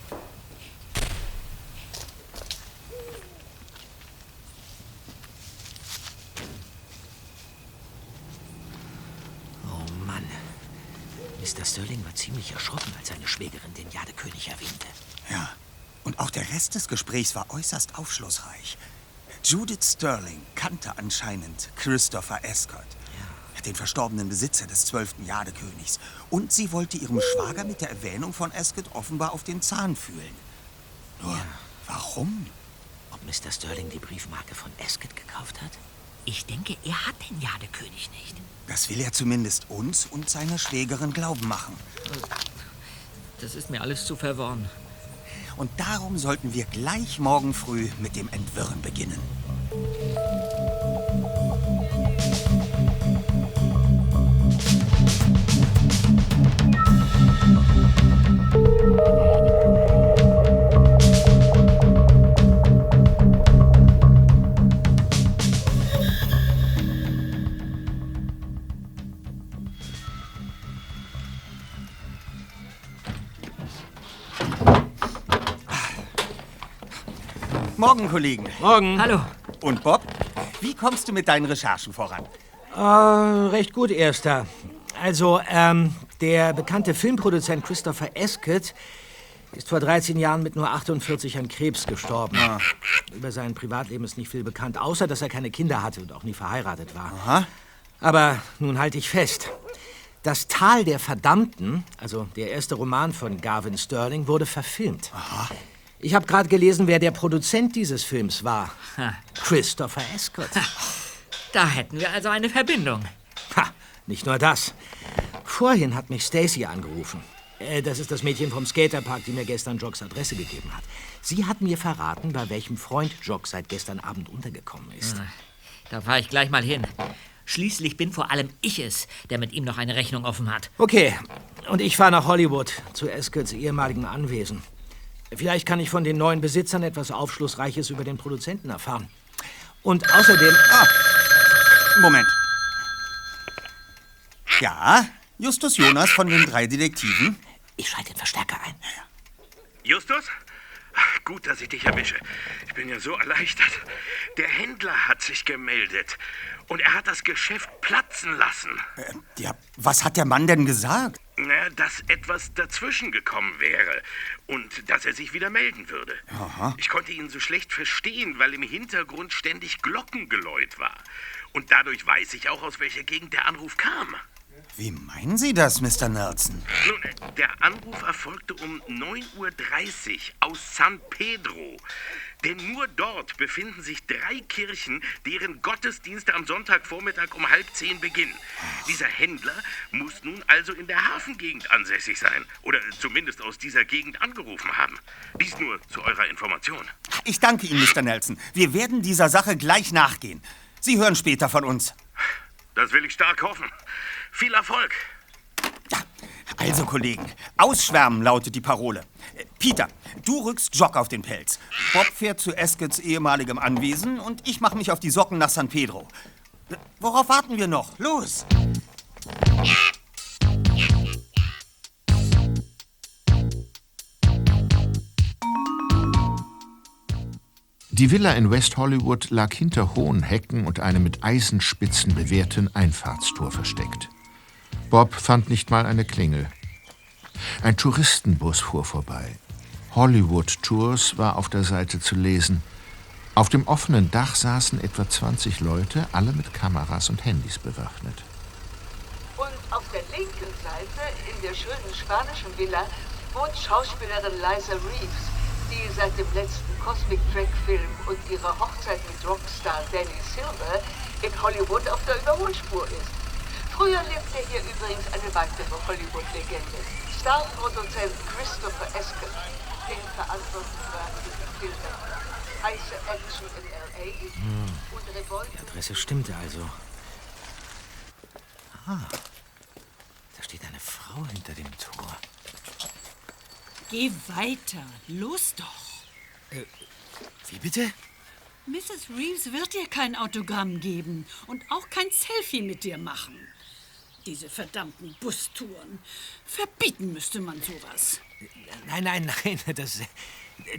Oh Mann. Mr. Sterling war ziemlich erschrocken, als seine Schwägerin den Jadekönig erwähnte. Ja. Und auch der Rest des Gesprächs war äußerst aufschlussreich. Judith Sterling kannte anscheinend Christopher Escott, den verstorbenen Besitzer des zwölften Jadekönigs. Und sie wollte ihrem Schwager mit der Erwähnung von Escott offenbar auf den Zahn fühlen. Nur, warum? Ob Mr. Sterling die Briefmarke von Escott gekauft hat? Ich denke, er hat den Jadekönig nicht. Das will er zumindest uns und seiner Schwägerin glauben machen. Das ist mir alles zu verworren. Und darum sollten wir gleich morgen früh mit dem Entwirren beginnen. Morgen, Kollegen. Morgen. Hallo. Und Bob, wie kommst du mit deinen Recherchen voran? Äh, recht gut, Erster. Also, ähm, der bekannte Filmproduzent Christopher Escott ist vor 13 Jahren mit nur 48 an Krebs gestorben. Über sein Privatleben ist nicht viel bekannt, außer dass er keine Kinder hatte und auch nie verheiratet war. Aha. Aber nun halte ich fest. Das Tal der Verdammten, also der erste Roman von Garvin Sterling, wurde verfilmt. Aha. Ich habe gerade gelesen, wer der Produzent dieses Films war. Ha. Christopher Escott. Da hätten wir also eine Verbindung. Ha, nicht nur das. Vorhin hat mich Stacy angerufen. Äh, das ist das Mädchen vom Skaterpark, die mir gestern Jocks Adresse gegeben hat. Sie hat mir verraten, bei welchem Freund Jock seit gestern Abend untergekommen ist. Ah, Da fahre ich gleich mal hin. Schließlich bin vor allem ich es, der mit ihm noch eine Rechnung offen hat. Okay, und ich fahre nach Hollywood, zu Escotts ehemaligem Anwesen. Vielleicht kann ich von den neuen Besitzern etwas Aufschlussreiches über den Produzenten erfahren. Und außerdem... Ah, Moment. Ja, Justus Jonas von den drei Detektiven. Ich schalte den Verstärker ein. Justus? Gut, dass ich dich erwische. Ich bin ja so erleichtert. Der Händler hat sich gemeldet. Und er hat das Geschäft platzen lassen. Äh, ja, was hat der Mann denn gesagt? Na, dass etwas dazwischen gekommen wäre. Und dass er sich wieder melden würde. Aha. Ich konnte ihn so schlecht verstehen, weil im Hintergrund ständig Glockengeläut war. Und dadurch weiß ich auch, aus welcher Gegend der Anruf kam. Wie meinen Sie das, Mr. Nelson? Nun, der Anruf erfolgte um 9.30 Uhr aus San Pedro. Denn nur dort befinden sich drei Kirchen, deren Gottesdienste am Sonntagvormittag um halb zehn beginnen. Dieser Händler muss nun also in der Hafengegend ansässig sein. Oder zumindest aus dieser Gegend angerufen haben. Dies nur zu eurer Information. Ich danke Ihnen, Mr. Nelson. Wir werden dieser Sache gleich nachgehen. Sie hören später von uns. Das will ich stark hoffen. Viel Erfolg. Also, Kollegen, ausschwärmen lautet die Parole. Äh, Peter, du rückst Jock auf den Pelz. Bob fährt zu Eskets ehemaligem Anwesen und ich mache mich auf die Socken nach San Pedro. Äh, Worauf warten wir noch? Los! Die Villa in West Hollywood lag hinter hohen Hecken und einem mit Eisenspitzen bewehrten Einfahrtstor versteckt. Bob fand nicht mal eine Klingel. Ein Touristenbus fuhr vorbei. Hollywood Tours war auf der Seite zu lesen. Auf dem offenen Dach saßen etwa 20 Leute, alle mit Kameras und Handys bewaffnet. Und auf der linken Seite, in der schönen spanischen Villa, wohnt Schauspielerin Liza Reeves, die seit dem letzten Cosmic Track Film und ihrer Hochzeit mit Rockstar Danny Silver in Hollywood auf der Überholspur ist. Früher lebte hier übrigens eine weitere Hollywood-Legende, Starproduzent Christopher Esken, den verantwortlich war für die Filme Heiße Action in L.A. Hm. und Revolt. Die Adresse stimmte also. Ah, da steht eine Frau hinter dem Tor. Geh weiter. Los doch. Äh, wie bitte? Mrs. Reeves wird dir kein Autogramm geben und auch kein Selfie mit dir machen. Diese verdammten Bustouren. Verbieten müsste man sowas. Nein, nein, nein, das,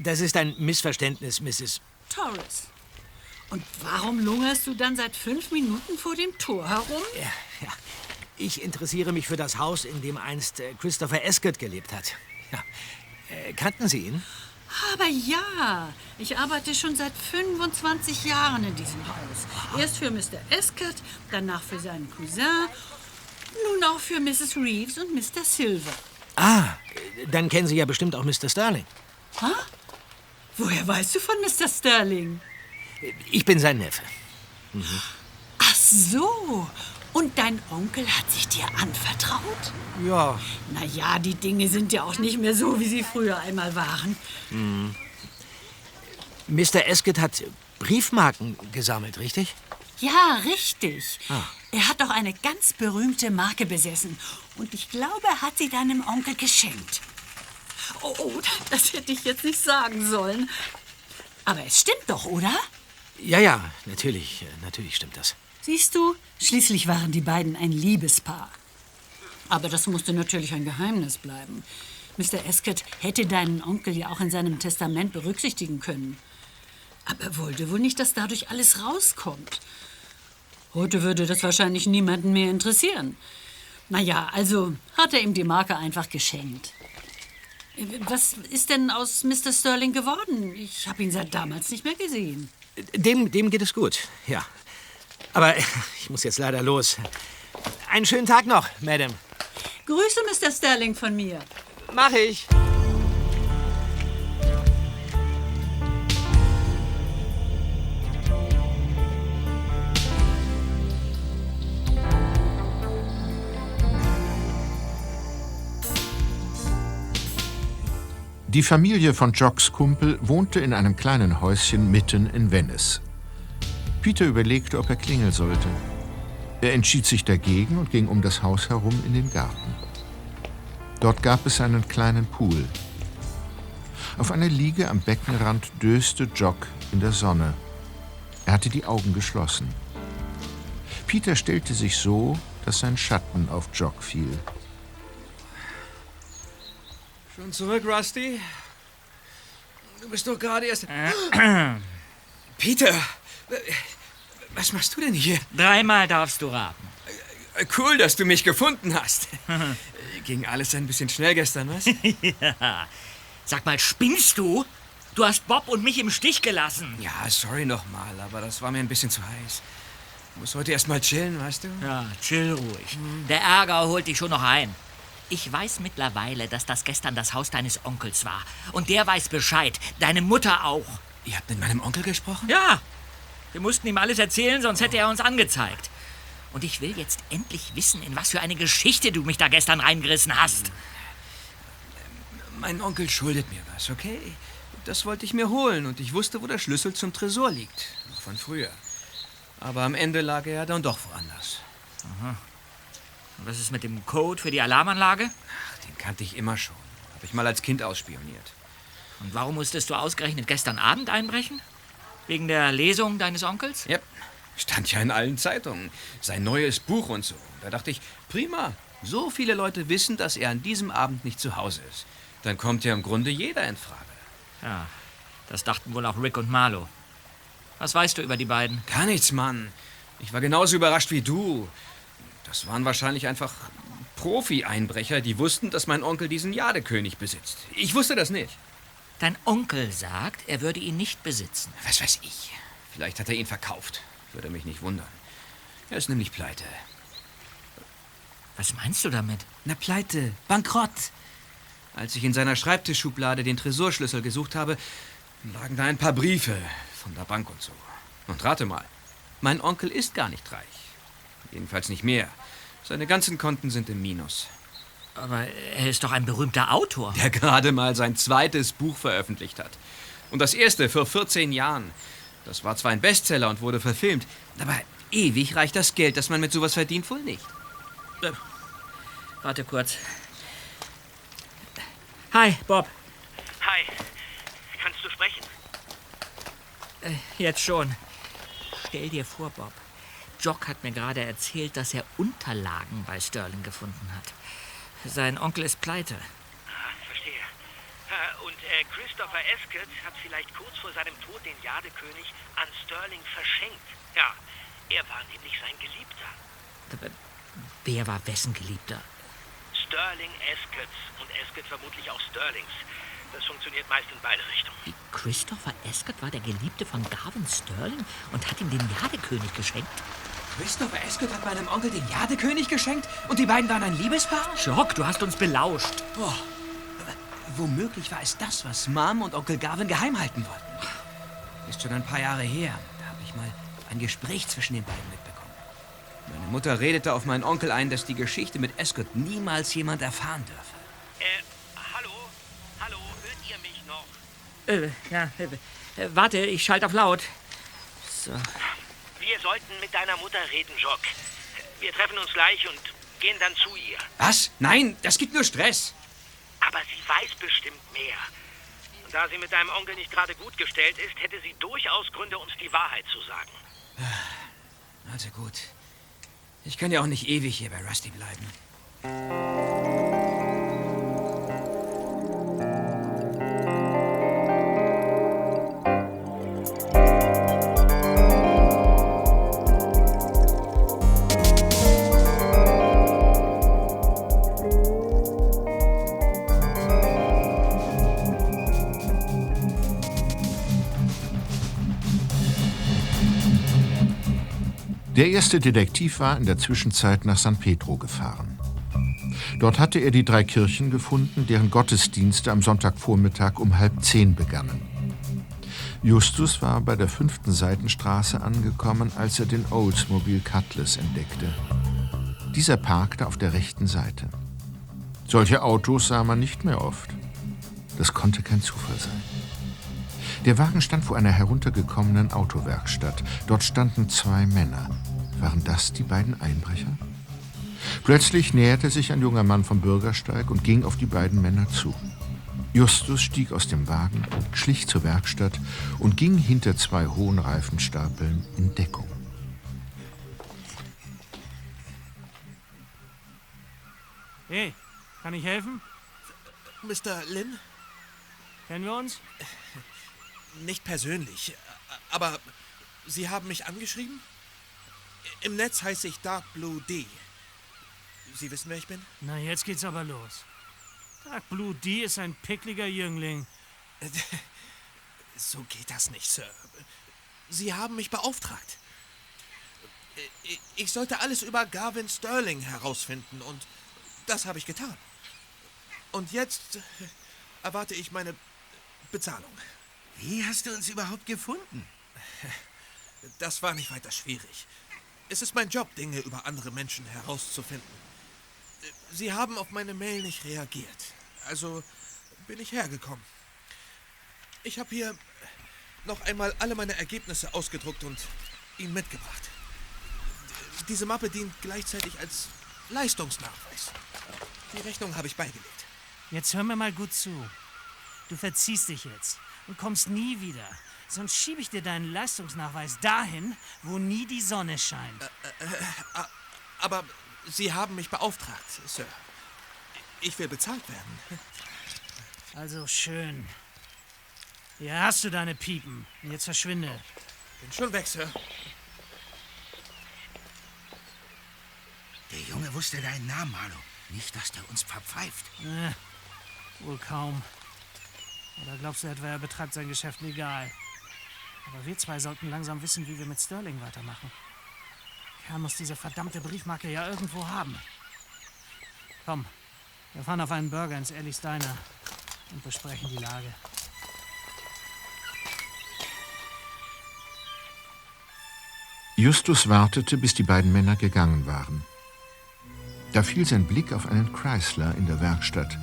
das ist ein Missverständnis, Mrs. Torres. Und warum lungerst du dann seit fünf Minuten vor dem Tor herum? Ja, ja. Ich interessiere mich für das Haus, in dem einst äh, Christopher Escott gelebt hat. Ja. Äh, kannten Sie ihn? Aber ja, ich arbeite schon seit 25 Jahren in diesem Haus. Erst für Mr. Escott, danach für seinen Cousin, nun auch für Mrs. Reeves und Mr. Silver. Ah, dann kennen Sie ja bestimmt auch Mr. Sterling. Ha? Woher weißt du von Mr. Sterling? Ich bin sein Neffe. Mhm. Ach so. Und dein Onkel hat sich dir anvertraut? Ja. Na ja, die Dinge sind ja auch nicht mehr so, wie sie früher einmal waren. Mhm. Mr. Escott hat Briefmarken gesammelt, richtig? Ja, richtig. Ah. Er hat doch eine ganz berühmte Marke besessen. Und ich glaube, er hat sie deinem Onkel geschenkt. Oh, oh, das hätte ich jetzt nicht sagen sollen. Aber es stimmt doch, oder? Ja, ja, natürlich, natürlich stimmt das. Siehst du, schließlich waren die beiden ein Liebespaar. Aber das musste natürlich ein Geheimnis bleiben. Mr. Escott hätte deinen Onkel ja auch in seinem Testament berücksichtigen können. Aber er wollte wohl nicht, dass dadurch alles rauskommt. Heute würde das wahrscheinlich niemanden mehr interessieren. Naja, also hat er ihm die Marke einfach geschenkt. Was ist denn aus Mr. Sterling geworden? Ich habe ihn seit damals nicht mehr gesehen. Dem, dem geht es gut, ja. Aber (laughs) ich muss jetzt leider los. Einen schönen Tag noch, Madame. Grüße Mr. Sterling von mir. Mach ich. Die Familie von Jocks Kumpel wohnte in einem kleinen Häuschen mitten in Venice. Peter überlegte, ob er klingeln sollte. Er entschied sich dagegen und ging um das Haus herum in den Garten. Dort gab es einen kleinen Pool. Auf einer Liege am Beckenrand döste Jock in der Sonne. Er hatte die Augen geschlossen. Peter stellte sich so, dass sein Schatten auf Jock fiel. Schon zurück, Rusty? Du bist doch gerade erst... (clears throat) Peter, was machst du denn hier? Dreimal darfst du raten. Cool, dass du mich gefunden hast. (laughs) Ging alles ein bisschen schnell gestern, was? (laughs) ja. Sag mal, spinnst du? Du hast Bob und mich im Stich gelassen. Ja, sorry nochmal, aber das war mir ein bisschen zu heiß. Muss heute erst mal chillen, weißt du? Ja, chill ruhig. Der Ärger holt dich schon noch ein. Ich weiß mittlerweile, dass das gestern das Haus deines Onkels war. Und der weiß Bescheid. Deine Mutter auch. Ihr habt mit meinem Onkel gesprochen? Ja. Wir mussten ihm alles erzählen, sonst hätte er uns angezeigt. Und ich will jetzt endlich wissen, in was für eine Geschichte du mich da gestern reingerissen hast. Mein Onkel schuldet mir was, okay? Das wollte ich mir holen und ich wusste, wo der Schlüssel zum Tresor liegt. Noch von früher. Aber am Ende lag er ja dann doch woanders. Aha. Und was ist mit dem Code für die Alarmanlage? Ach, den kannte ich immer schon. Habe ich mal als Kind ausspioniert. Und warum musstest du ausgerechnet gestern Abend einbrechen? Wegen der Lesung deines Onkels? Ja, stand ja in allen Zeitungen. Sein neues Buch und so. Da dachte ich, prima. So viele Leute wissen, dass er an diesem Abend nicht zu Hause ist. Dann kommt ja im Grunde jeder in Frage. Ja, das dachten wohl auch Rick und Marlo. Was weißt du über die beiden? Gar nichts, Mann. Ich war genauso überrascht wie du. Das waren wahrscheinlich einfach Profi-Einbrecher, die wussten, dass mein Onkel diesen Jadekönig besitzt. Ich wusste das nicht. Dein Onkel sagt, er würde ihn nicht besitzen. Was weiß ich. Vielleicht hat er ihn verkauft. Würde mich nicht wundern. Er ist nämlich pleite. Was meinst du damit? Na, pleite. Bankrott. Als ich in seiner Schreibtischschublade den Tresorschlüssel gesucht habe, lagen da ein paar Briefe von der Bank und so. Und rate mal, mein Onkel ist gar nicht reich. Jedenfalls nicht mehr. Seine ganzen Konten sind im Minus. Aber er ist doch ein berühmter Autor. Der gerade mal sein zweites Buch veröffentlicht hat. Und das erste vor 14 Jahren. Das war zwar ein Bestseller und wurde verfilmt, aber ewig reicht das Geld, das man mit sowas verdient, wohl nicht. Äh, warte kurz. Hi, Bob. Hi. Kannst du sprechen? Äh, jetzt schon. Stell dir vor, Bob. Jock hat mir gerade erzählt, dass er Unterlagen bei Sterling gefunden hat. Sein Onkel ist pleite. Ah, verstehe. Äh, Und äh, Christopher Escott hat vielleicht kurz vor seinem Tod den Jadekönig an Sterling verschenkt. Ja, er war nämlich sein Geliebter. Aber Wer war wessen Geliebter? Sterling Escotts und Escott vermutlich auch Sterlings. Das funktioniert meist in beide Richtungen. Wie Christopher Escott war der Geliebte von Garvin Sterling und hat ihm den Jadekönig geschenkt? Christopher Escott hat meinem Onkel den Jadekönig geschenkt und die beiden waren ein Liebespaar? Jock, du hast uns belauscht. Oh, womöglich war es das, was Mom und Onkel Garvin geheim halten wollten. Ist schon ein paar Jahre her. Da habe ich mal ein Gespräch zwischen den beiden mitbekommen. Meine Mutter redete auf meinen Onkel ein, dass die Geschichte mit Escott niemals jemand erfahren dürfe. Äh, hallo? Hallo, hört ihr mich noch? Äh, ja, äh, warte, ich schalte auf laut. So. Sollten mit deiner Mutter reden, Jock. Wir treffen uns gleich und gehen dann zu ihr. Was? Nein, das gibt nur Stress. Aber sie weiß bestimmt mehr. Und da sie mit deinem Onkel nicht gerade gut gestellt ist, hätte sie durchaus Gründe, uns die Wahrheit zu sagen. Also gut. Ich kann ja auch nicht ewig hier bei Rusty bleiben. Der erste Detektiv war in der Zwischenzeit nach San Pedro gefahren. Dort hatte er die drei Kirchen gefunden, deren Gottesdienste am Sonntagvormittag um halb zehn begannen. Justus war bei der fünften Seitenstraße angekommen, als er den Oldsmobile Cutlass entdeckte. Dieser parkte auf der rechten Seite. Solche Autos sah man nicht mehr oft. Das konnte kein Zufall sein. Der Wagen stand vor einer heruntergekommenen Autowerkstatt. Dort standen zwei Männer. Waren das die beiden Einbrecher? Plötzlich näherte sich ein junger Mann vom Bürgersteig und ging auf die beiden Männer zu. Justus stieg aus dem Wagen, schlich zur Werkstatt und ging hinter zwei hohen Reifenstapeln in Deckung. Hey, kann ich helfen? Mr. Lin? Kennen wir uns? nicht persönlich, aber Sie haben mich angeschrieben? Im Netz heiße ich Dark Blue D. Sie wissen, wer ich bin? Na, jetzt geht's aber los. Dark Blue D ist ein pickliger Jüngling. (laughs) So geht das nicht, Sir. Sie haben mich beauftragt. Ich sollte alles über Garvin Sterling herausfinden und das habe ich getan. Und jetzt erwarte ich meine Bezahlung. Wie hast du uns überhaupt gefunden? Das war nicht weiter schwierig. Es ist mein Job, Dinge über andere Menschen herauszufinden. Sie haben auf meine Mail nicht reagiert. Also bin ich hergekommen. Ich habe hier noch einmal alle meine Ergebnisse ausgedruckt und Ihnen mitgebracht. Diese Mappe dient gleichzeitig als Leistungsnachweis. Die Rechnung habe ich beigelegt. Jetzt hör mir mal gut zu. Du verziehst dich jetzt und kommst nie wieder. Sonst schiebe ich dir deinen Leistungsnachweis dahin, wo nie die Sonne scheint. Äh, äh, aber Sie haben mich beauftragt, Sir. Ich will bezahlt werden. Also schön. Hier hast du deine Piepen. Jetzt verschwinde. Bin schon weg, Sir. Der Junge wusste deinen Namen, Marlo. Nicht, dass der uns verpfeift. Äh, wohl kaum. Oder glaubst du etwa, er betreibt sein Geschäft legal? Aber wir zwei sollten langsam wissen, wie wir mit Sterling weitermachen. Er muss diese verdammte Briefmarke ja irgendwo haben. Komm, wir fahren auf einen Burger ins Ellie's Diner und besprechen die Lage. Justus wartete, bis die beiden Männer gegangen waren. Da fiel sein Blick auf einen Chrysler in der Werkstatt.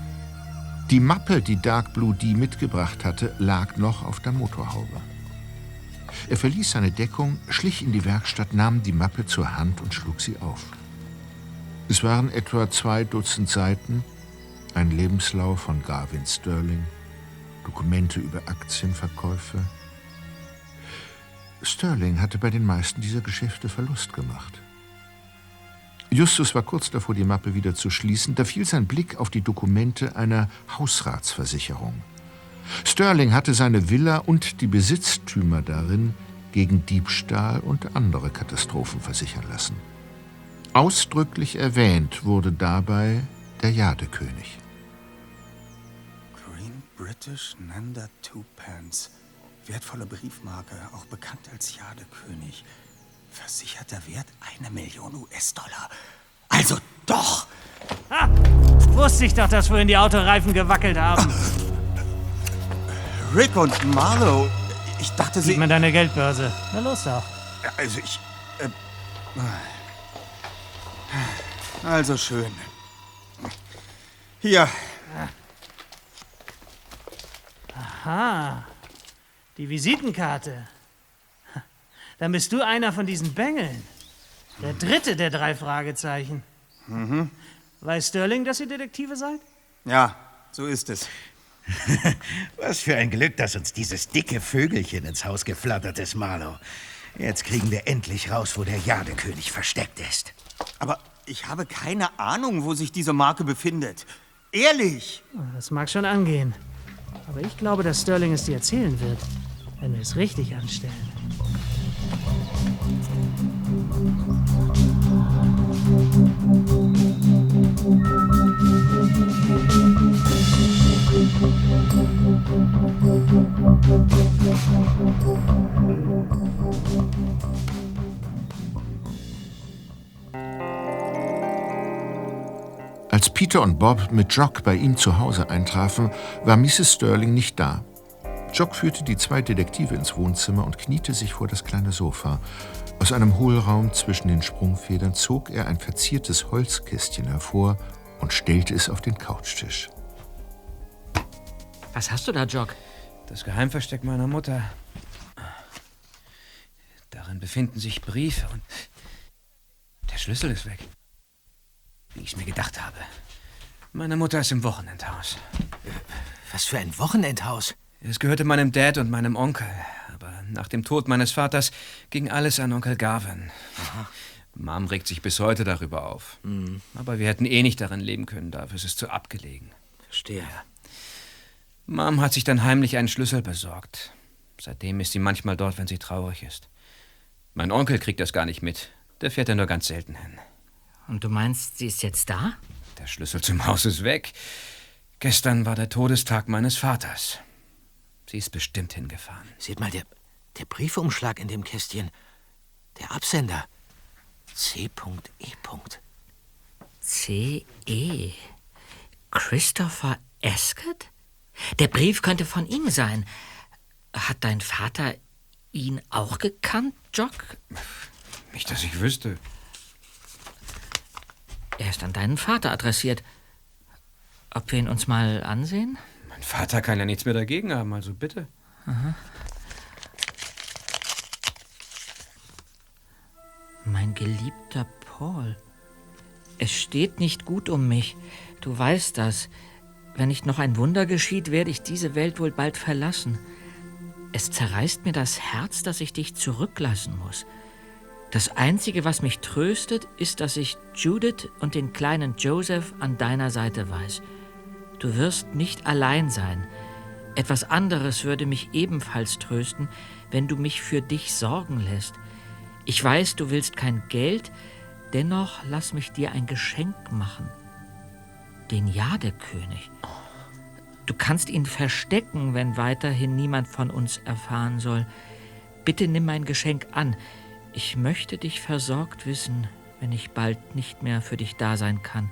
Die Mappe, die Dark Blue D mitgebracht hatte, lag noch auf der Motorhaube. Er verließ seine Deckung, schlich in die Werkstatt, nahm die Mappe zur Hand und schlug sie auf. Es waren etwa zwei Dutzend Seiten, ein Lebenslauf von Garvin Sterling, Dokumente über Aktienverkäufe. Sterling hatte bei den meisten dieser Geschäfte Verlust gemacht. Justus war kurz davor, die Mappe wieder zu schließen, da fiel sein Blick auf die Dokumente einer Hausratsversicherung. Sterling hatte seine Villa und die Besitztümer darin gegen Diebstahl und andere Katastrophen versichern lassen. Ausdrücklich erwähnt wurde dabei der Jadekönig. Green British Nanda Twopence. Wertvolle Briefmarke, auch bekannt als Jadekönig. Versicherter Wert eine Million US-Dollar. Also doch! Ha! Wusste ich doch, dass vorhin die Autoreifen gewackelt haben. Rick und Marlowe, ich dachte, sie... Gib mir deine Geldbörse. Na los doch. Also ich... Äh, also schön. Hier. Aha. Die Visitenkarte. Dann bist du einer von diesen Bengeln. Der dritte der drei Fragezeichen. Mhm. Weiß Sterling, dass ihr Detektive seid? Ja, so ist es. (laughs) Was für ein Glück, dass uns dieses dicke Vögelchen ins Haus geflattert ist, Marlow. Jetzt kriegen wir endlich raus, wo der Jadekönig versteckt ist. Aber ich habe keine Ahnung, wo sich diese Marke befindet. Ehrlich! Das mag schon angehen. Aber ich glaube, dass Sterling es dir erzählen wird, wenn wir es richtig anstellen. Als Peter und Bob mit Jock bei ihm zu Hause eintrafen, war Mrs. Sterling nicht da. Jock führte die zwei Detektive ins Wohnzimmer und kniete sich vor das kleine Sofa. Aus einem Hohlraum zwischen den Sprungfedern zog er ein verziertes Holzkästchen hervor und stellte es auf den Couchtisch. Was hast du da, Jock? Das Geheimversteck meiner Mutter. Darin befinden sich Briefe und der Schlüssel ist weg. Wie ich es mir gedacht habe. Meine Mutter ist im Wochenendhaus. Was für ein Wochenendhaus? Es gehörte meinem Dad und meinem Onkel. Aber nach dem Tod meines Vaters ging alles an Onkel Garvin. Aha. Mom regt sich bis heute darüber auf. Mhm. Aber wir hätten eh nicht darin leben können, dafür ist es zu abgelegen. Verstehe. Mom hat sich dann heimlich einen Schlüssel besorgt. Seitdem ist sie manchmal dort, wenn sie traurig ist. Mein Onkel kriegt das gar nicht mit. Der fährt ja nur ganz selten hin. Und du meinst, sie ist jetzt da? Der Schlüssel zum Haus ist weg. Gestern war der Todestag meines Vaters. Sie ist bestimmt hingefahren. Seht mal, der, der Briefumschlag in dem Kästchen. Der Absender. C.E. C.E. Christopher Escott? Der Brief könnte von ihm sein. Hat dein Vater ihn auch gekannt, Jock? Nicht, dass ich wüsste. Er ist an deinen Vater adressiert. Ob wir ihn uns mal ansehen? Mein Vater kann ja nichts mehr dagegen haben, also bitte. Aha. Mein geliebter Paul. Es steht nicht gut um mich. Du weißt das. Wenn nicht noch ein Wunder geschieht, werde ich diese Welt wohl bald verlassen. Es zerreißt mir das Herz, dass ich dich zurücklassen muss. Das Einzige, was mich tröstet, ist, dass ich Judith und den kleinen Joseph an deiner Seite weiß. Du wirst nicht allein sein. Etwas anderes würde mich ebenfalls trösten, wenn du mich für dich sorgen lässt. Ich weiß, du willst kein Geld, dennoch lass mich dir ein Geschenk machen. Den Jadekönig. Du kannst ihn verstecken, wenn weiterhin niemand von uns erfahren soll. Bitte nimm mein Geschenk an. Ich möchte dich versorgt wissen, wenn ich bald nicht mehr für dich da sein kann.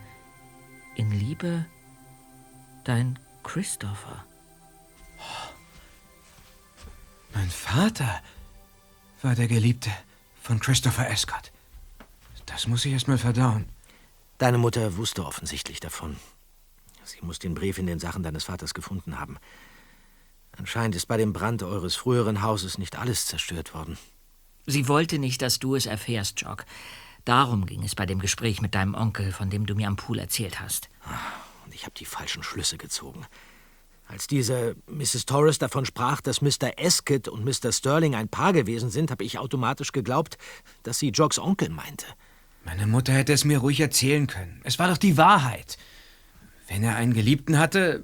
In Liebe, dein Christopher. Mein Vater war der Geliebte von Christopher Escott. Das muss ich erst mal verdauen. Deine Mutter wusste offensichtlich davon. Sie muss den Brief in den Sachen deines Vaters gefunden haben. Anscheinend ist bei dem Brand eures früheren Hauses nicht alles zerstört worden. Sie wollte nicht, dass du es erfährst, Jock. Darum ging es bei dem Gespräch mit deinem Onkel, von dem du mir am Pool erzählt hast. Und ich habe die falschen Schlüsse gezogen. Als diese Mrs. Torres davon sprach, dass Mr. Escott und Mr. Sterling ein Paar gewesen sind, habe ich automatisch geglaubt, dass sie Jocks Onkel meinte. Meine Mutter hätte es mir ruhig erzählen können. Es war doch die Wahrheit. Wenn er einen Geliebten hatte,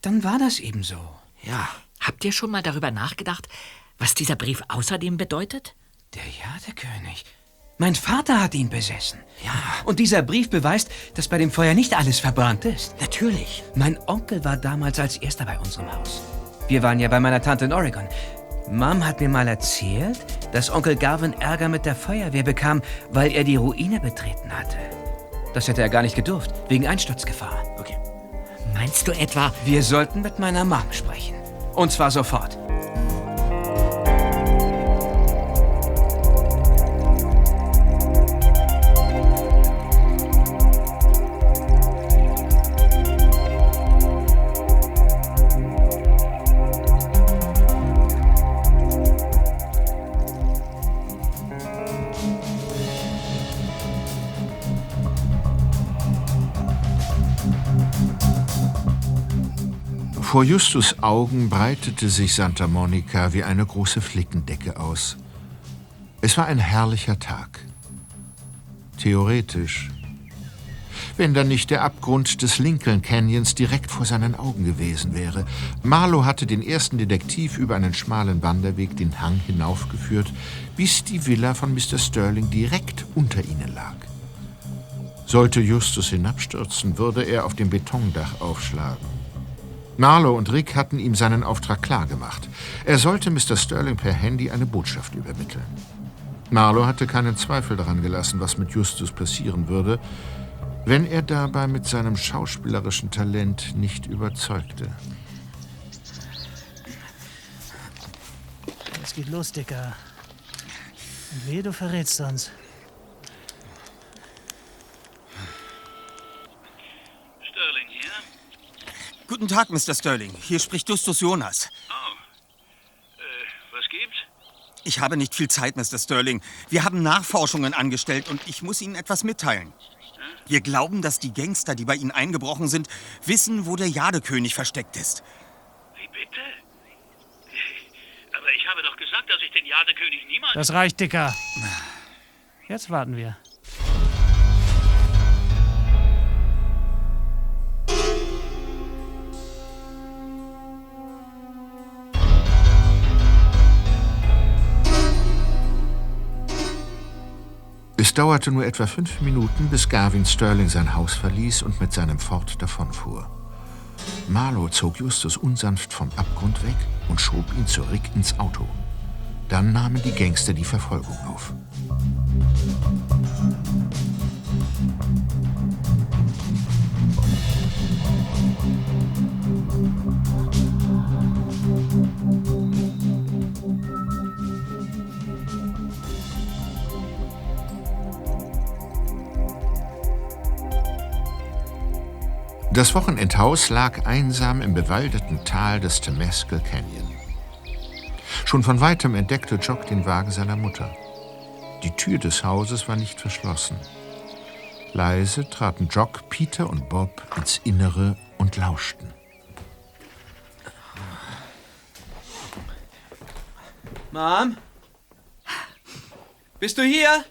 dann war das eben so. Ja. Habt ihr schon mal darüber nachgedacht, was dieser Brief außerdem bedeutet? Der Jadekönig. Mein Vater hat ihn besessen. Ja. Und dieser Brief beweist, dass bei dem Feuer nicht alles verbrannt ist. Natürlich. Mein Onkel war damals als erster bei unserem Haus. Wir waren ja bei meiner Tante in Oregon. Mom hat mir mal erzählt, dass Onkel Garvin Ärger mit der Feuerwehr bekam, weil er die Ruine betreten hatte. Das hätte er gar nicht gedurft, wegen Einsturzgefahr. Okay. Meinst du etwa... Wir sollten mit meiner Mom sprechen. Und zwar sofort. Vor Justus Augen breitete sich Santa Monica wie eine große Flickendecke aus. Es war ein herrlicher Tag. Theoretisch. Wenn da nicht der Abgrund des Lincoln Canyons direkt vor seinen Augen gewesen wäre. Marlow hatte den ersten Detektiv über einen schmalen Wanderweg den Hang hinaufgeführt, bis die Villa von Mr. Sterling direkt unter ihnen lag. Sollte Justus hinabstürzen, würde er auf dem Betondach aufschlagen. Marlow und Rick hatten ihm seinen Auftrag klargemacht. Er sollte Mr. Sterling per Handy eine Botschaft übermitteln. Marlow hatte keinen Zweifel daran gelassen, was mit Justus passieren würde, wenn er dabei mit seinem schauspielerischen Talent nicht überzeugte. Es geht los, Dicker. Und wehe, du verrätst uns. Sterling hier? Guten Tag, Mr. Sterling. Hier spricht Justus Jonas. Oh. Äh, was gibt's? Ich habe nicht viel Zeit, Mr. Sterling. Wir haben Nachforschungen angestellt und ich muss Ihnen etwas mitteilen. Wir glauben, dass die Gangster, die bei Ihnen eingebrochen sind, wissen, wo der Jadekönig versteckt ist. Wie bitte? Aber ich habe doch gesagt, dass ich den Jadekönig niemals... Das reicht, Dicker. Jetzt warten wir. Es dauerte nur etwa fünf Minuten, bis Garvin Sterling sein Haus verließ und mit seinem Ford davonfuhr. Marlow zog Justus unsanft vom Abgrund weg und schob ihn zurück ins Auto. Dann nahmen die Gangster die Verfolgung auf. Das Wochenendhaus lag einsam im bewaldeten Tal des Temescal Canyon. Schon von weitem entdeckte Jock den Wagen seiner Mutter. Die Tür des Hauses war nicht verschlossen. Leise traten Jock, Peter und Bob ins Innere und lauschten. Mom? Bist du hier?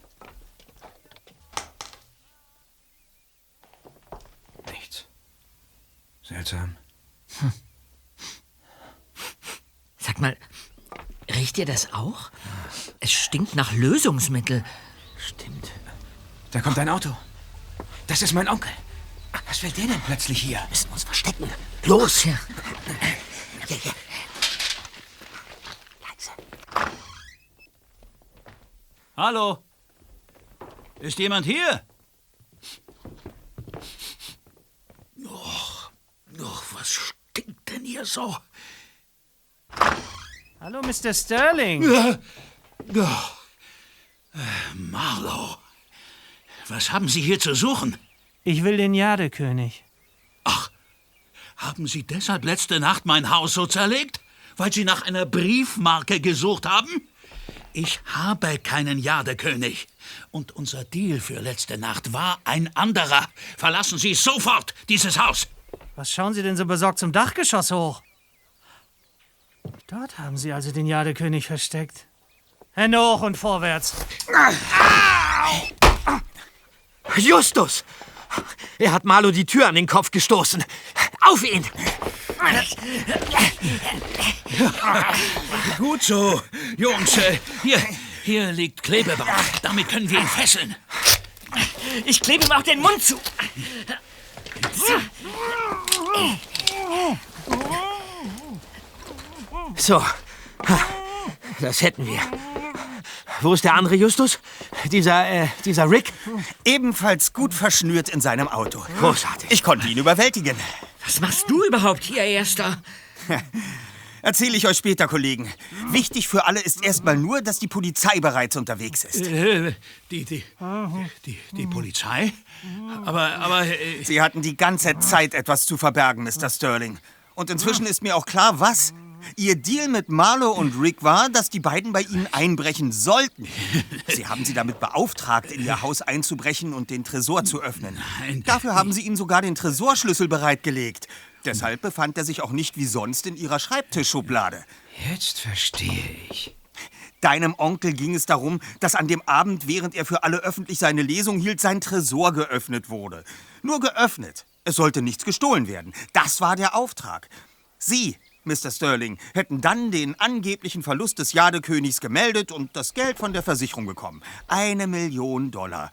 Seltsam. Sag mal, riecht ihr das auch? Es stinkt nach Lösungsmittel. Stimmt. Da kommt ein Auto. Das ist mein Onkel. Was will der denn plötzlich hier? Wir müssen uns verstecken. Los! Ja. Ja, ja. Hallo? Ist jemand hier? Och, och, was stinkt denn hier so? Hallo, Mr. Sterling. Ja. Ja. Äh, Marlow, was haben Sie hier zu suchen? Ich will den Jadekönig. Haben Sie deshalb letzte Nacht mein Haus so zerlegt? Weil Sie nach einer Briefmarke gesucht haben? Ich habe keinen Jadekönig. Und unser Deal für letzte Nacht war ein anderer. Verlassen Sie sofort dieses Haus. Was schauen Sie denn so besorgt zum Dachgeschoss hoch? Dort haben Sie also den Jadekönig versteckt. Hände hoch und vorwärts. Justus! Er hat Marlo die Tür an den Kopf gestoßen. Auf ihn! Gut so, Jungs. äh, Hier, hier liegt Klebeband. Damit können wir ihn fesseln. Ich klebe ihm auch den Mund zu. So, das hätten wir. Wo ist der andere Justus? Dieser, äh, dieser Rick? Ebenfalls gut verschnürt in seinem Auto. Großartig. Ich konnte ihn überwältigen. Was machst du überhaupt hier, Erster? (laughs) Erzähle ich euch später, Kollegen. Wichtig für alle ist erstmal nur, dass die Polizei bereits unterwegs ist. Äh, Die, die, die, die Polizei? Aber, aber... äh, Sie hatten die ganze Zeit etwas zu verbergen, Mr. Sterling. Und inzwischen ist mir auch klar, was. Ihr Deal mit Marlowe und Rick war, dass die beiden bei Ihnen einbrechen sollten. (laughs) Sie haben sie damit beauftragt, in Ihr Haus einzubrechen und den Tresor zu öffnen. Dafür haben Sie ihm sogar den Tresorschlüssel bereitgelegt. Deshalb befand er sich auch nicht wie sonst in Ihrer Schreibtischschublade. Jetzt verstehe ich. Deinem Onkel ging es darum, dass an dem Abend, während er für alle öffentlich seine Lesung hielt, sein Tresor geöffnet wurde. Nur geöffnet. Es sollte nichts gestohlen werden. Das war der Auftrag. Sie, Mr. Sterling, hätten dann den angeblichen Verlust des Jadekönigs gemeldet und das Geld von der Versicherung bekommen. Eine Million Dollar.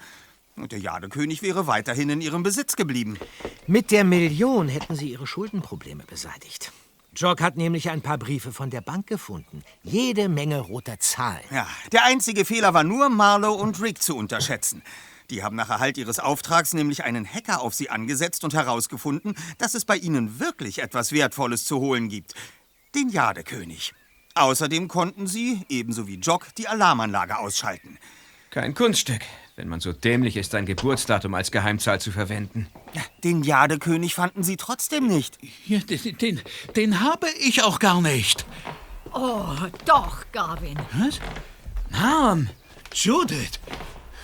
Und der Jadekönig wäre weiterhin in ihrem Besitz geblieben. Mit der Million hätten sie ihre Schuldenprobleme beseitigt. Jock hat nämlich ein paar Briefe von der Bank gefunden. Jede Menge roter Zahlen. Ja, der einzige Fehler war nur, Marlowe und Rick zu unterschätzen. Die haben nach Erhalt ihres Auftrags nämlich einen Hacker auf sie angesetzt und herausgefunden, dass es bei ihnen wirklich etwas Wertvolles zu holen gibt. Den Jadekönig. Außerdem konnten sie, ebenso wie Jock, die Alarmanlage ausschalten. Kein Kunststück, wenn man so dämlich ist, ein Geburtsdatum als Geheimzahl zu verwenden. Den Jadekönig fanden sie trotzdem nicht. Ja, den, den, den habe ich auch gar nicht. Oh, doch, Garvin. Was? Mom, Judith,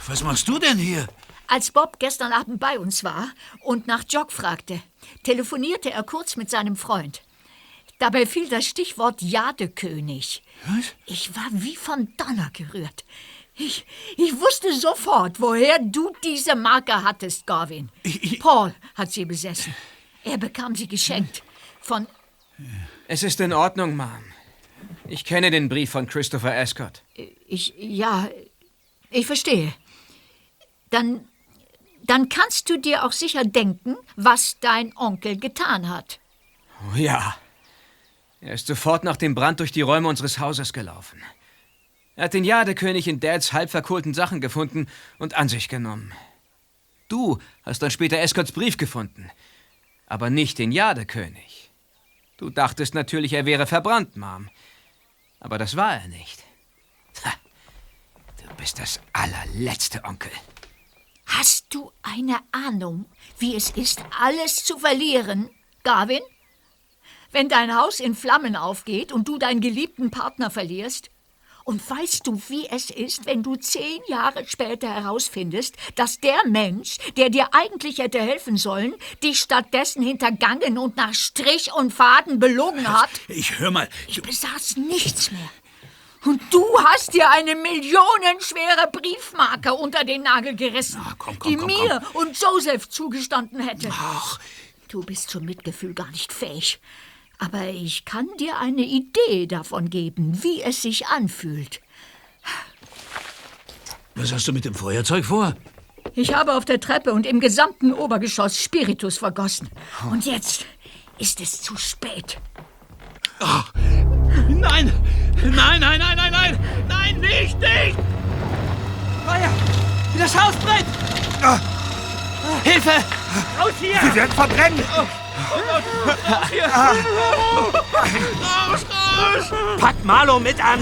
was machst du denn hier? Als Bob gestern Abend bei uns war und nach Jock fragte, telefonierte er kurz mit seinem Freund. Dabei fiel das Stichwort Jadekönig. Was? Ich war wie von Donner gerührt. Ich, ich wusste sofort, woher du diese Marke hattest, Garvin. Paul hat sie besessen. Er bekam sie geschenkt. Von. Es ist in Ordnung, Mom. Ich kenne den Brief von Christopher Ascot. Ich. Ja. Ich verstehe. dann, dann kannst du dir auch sicher denken, was dein Onkel getan hat. Oh ja. Er ist sofort nach dem Brand durch die Räume unseres Hauses gelaufen. Er hat den Jadekönig in Dads halb verkohlten Sachen gefunden und an sich genommen. Du hast dann später Escorts Brief gefunden, aber nicht den Jadekönig. Du dachtest natürlich, er wäre verbrannt, Mom. Aber das war er nicht. Ha, du bist das allerletzte Onkel. Hast du eine Ahnung, wie es ist, alles zu verlieren, Garvin? Wenn dein Haus in Flammen aufgeht und du deinen geliebten Partner verlierst? Und weißt du, wie es ist, wenn du zehn Jahre später herausfindest, dass der Mensch, der dir eigentlich hätte helfen sollen, dich stattdessen hintergangen und nach Strich und Faden belogen hat? Ich hör mal. Ich besaß nichts mehr. Und du hast dir eine millionenschwere Briefmarke unter den Nagel gerissen, komm, komm, die komm, mir und Joseph zugestanden hätte. Ach. Du bist zum Mitgefühl gar nicht fähig. Aber ich kann dir eine Idee davon geben, wie es sich anfühlt. Was hast du mit dem Feuerzeug vor? Ich habe auf der Treppe und im gesamten Obergeschoss Spiritus vergossen. Und jetzt ist es zu spät. Nein! Nein, nein, nein, nein, nein! Nein, nicht, nicht! Feuer! Das Haus brennt! Hilfe! Raus hier! Wir werden verbrennen! Hier! Raus, raus! Pack Marlow mit an!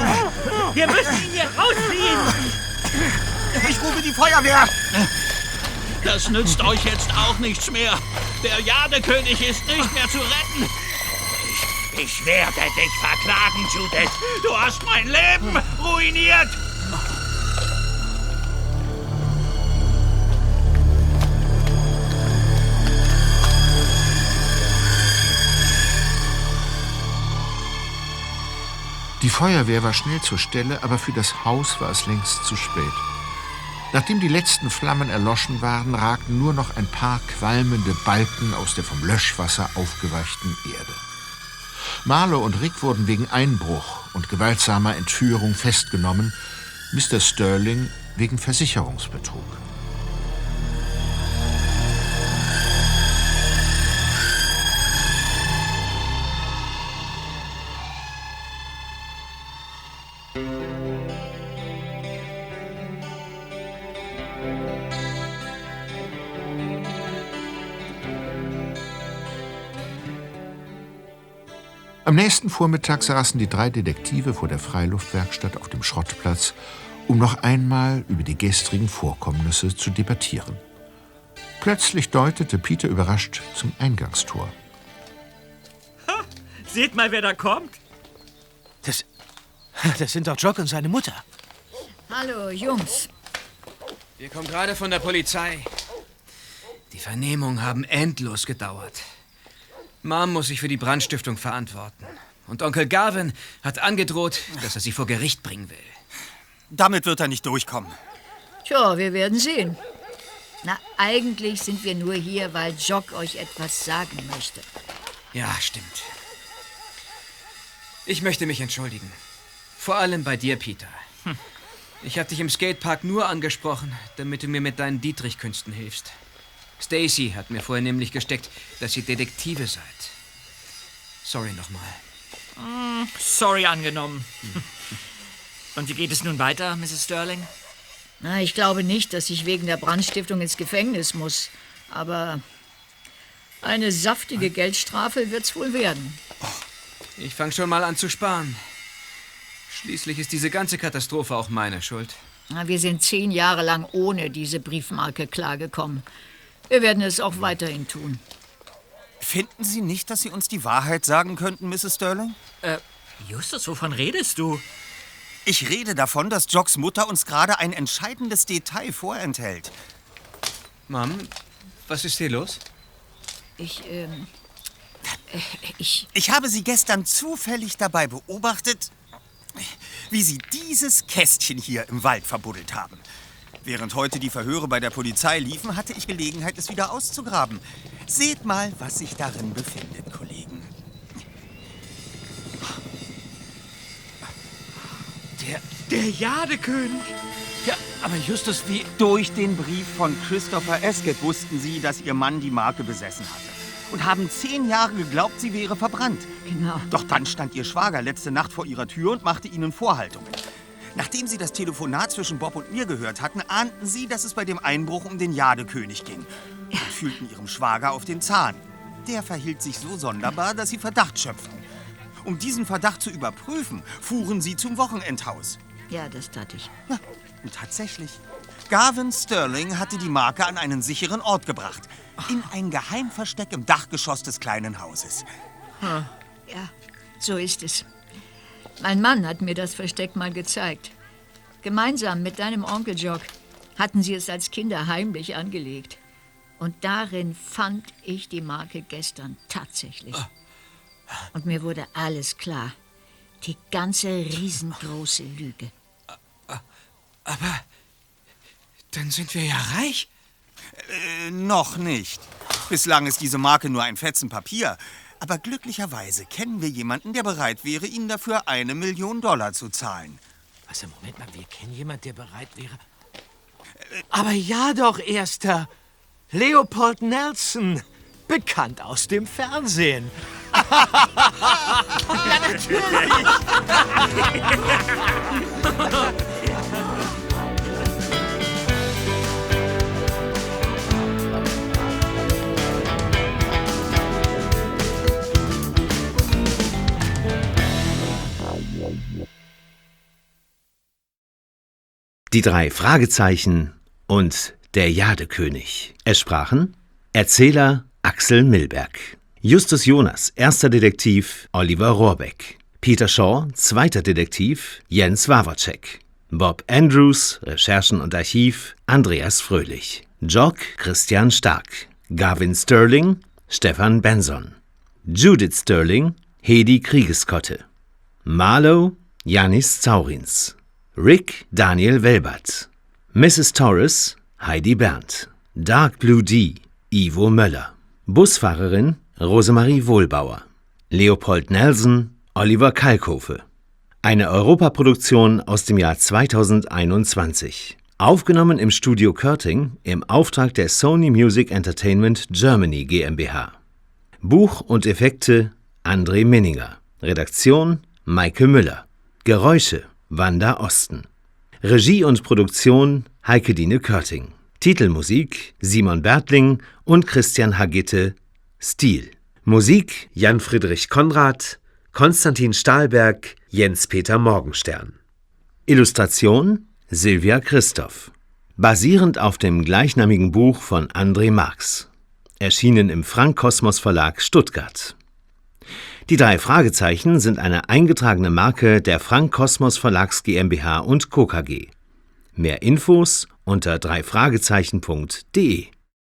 Wir müssen ihn hier rausziehen! Ich rufe die Feuerwehr! Das nützt euch jetzt auch nichts mehr. Der Jadekönig ist nicht mehr zu retten. Ich, ich werde dich verklagen, Judith. Du hast mein Leben ruiniert. Die Feuerwehr war schnell zur Stelle, aber für das Haus war es längst zu spät. Nachdem die letzten Flammen erloschen waren, ragten nur noch ein paar qualmende Balken aus der vom Löschwasser aufgeweichten Erde. Marlow und Rick wurden wegen Einbruch und gewaltsamer Entführung festgenommen, Mr. Sterling wegen Versicherungsbetrug. Am nächsten Vormittag saßen die drei Detektive vor der Freiluftwerkstatt auf dem Schrottplatz, um noch einmal über die gestrigen Vorkommnisse zu debattieren. Plötzlich deutete Peter überrascht zum Eingangstor. Seht mal, wer da kommt. Das, das sind doch Jock und seine Mutter. Hallo, Jungs. Wir kommen gerade von der Polizei. Die Vernehmungen haben endlos gedauert. Mom muss sich für die Brandstiftung verantworten. Und Onkel Garvin hat angedroht, dass er sie vor Gericht bringen will. Damit wird er nicht durchkommen. Tja, wir werden sehen. Na, eigentlich sind wir nur hier, weil Jock euch etwas sagen möchte. Ja, stimmt. Ich möchte mich entschuldigen. Vor allem bei dir, Peter. Ich habe dich im Skatepark nur angesprochen, damit du mir mit deinen Dietrich-Künsten hilfst. Stacy hat mir vorher nämlich gesteckt, dass ihr Detektive seid. Sorry nochmal. Mm, sorry angenommen. (laughs) Und wie geht es nun weiter, Mrs. Sterling? Na, ich glaube nicht, dass ich wegen der Brandstiftung ins Gefängnis muss. Aber eine saftige Geldstrafe wird's wohl werden. Ich fange schon mal an zu sparen. Schließlich ist diese ganze Katastrophe auch meine Schuld. Na, wir sind zehn Jahre lang ohne diese Briefmarke klargekommen. Wir werden es auch weiterhin tun. Finden Sie nicht, dass Sie uns die Wahrheit sagen könnten, Mrs. Sterling? Äh, Justus, wovon redest du? Ich rede davon, dass Jocks Mutter uns gerade ein entscheidendes Detail vorenthält. Mom, was ist hier los? Ich, ähm. äh, Ich. Ich habe Sie gestern zufällig dabei beobachtet, wie Sie dieses Kästchen hier im Wald verbuddelt haben. Während heute die Verhöre bei der Polizei liefen, hatte ich Gelegenheit, es wieder auszugraben. Seht mal, was sich darin befindet, Kollegen. Der, der Jadekönig. Ja, aber Justus, wie... Durch den Brief von Christopher Esket wussten sie, dass ihr Mann die Marke besessen hatte. Und haben zehn Jahre geglaubt, sie wäre verbrannt. Genau. Doch dann stand ihr Schwager letzte Nacht vor ihrer Tür und machte ihnen Vorhaltungen. Nachdem sie das Telefonat zwischen Bob und mir gehört hatten, ahnten sie, dass es bei dem Einbruch um den Jadekönig ging. Und fühlten ihrem Schwager auf den Zahn. Der verhielt sich so sonderbar, dass sie Verdacht schöpften. Um diesen Verdacht zu überprüfen, fuhren sie zum Wochenendhaus. Ja, das tat ich. Ja, und tatsächlich. Garvin Sterling hatte die Marke an einen sicheren Ort gebracht. In ein Geheimversteck im Dachgeschoss des kleinen Hauses. Ja, so ist es. Mein Mann hat mir das Versteck mal gezeigt. Gemeinsam mit deinem Onkel Jock hatten sie es als Kinder heimlich angelegt. Und darin fand ich die Marke gestern tatsächlich. Und mir wurde alles klar. Die ganze riesengroße Lüge. Aber dann sind wir ja reich. Äh, noch nicht. Bislang ist diese Marke nur ein Fetzen Papier. Aber glücklicherweise kennen wir jemanden, der bereit wäre, Ihnen dafür eine Million Dollar zu zahlen. Was, im Moment mal, wir kennen jemanden, der bereit wäre... Aber ja doch, Erster. Leopold Nelson. Bekannt aus dem Fernsehen. (laughs) ja, natürlich. (laughs) Die drei Fragezeichen und der Jadekönig. Es sprachen Erzähler Axel Milberg, Justus Jonas, erster Detektiv Oliver Rohrbeck, Peter Shaw, zweiter Detektiv Jens Wawacek, Bob Andrews, Recherchen und Archiv Andreas Fröhlich, Jock Christian Stark, Gavin Sterling Stefan Benson, Judith Sterling Hedi Kriegeskotte, Marlow Janis Zaurins, Rick Daniel Welbert, Mrs. Torres Heidi Berndt, Dark Blue D Ivo Möller, Busfahrerin Rosemarie Wohlbauer, Leopold Nelson Oliver Kalkofe. Eine Europaproduktion aus dem Jahr 2021. Aufgenommen im Studio Körting im Auftrag der Sony Music Entertainment Germany GmbH. Buch und Effekte André Minninger. Redaktion Maike Müller. Geräusche Wanda Osten. Regie und Produktion Heike Dine Körting. Titelmusik Simon Bertling und Christian Hagitte Stil. Musik Jan Friedrich Konrad, Konstantin Stahlberg, Jens-Peter Morgenstern. Illustration Silvia Christoph. Basierend auf dem gleichnamigen Buch von André Marx. Erschienen im Frank Kosmos Verlag Stuttgart. Die drei Fragezeichen sind eine eingetragene Marke der Frank Kosmos Verlags GmbH und Co. KG. Mehr Infos unter dreifragezeichen.de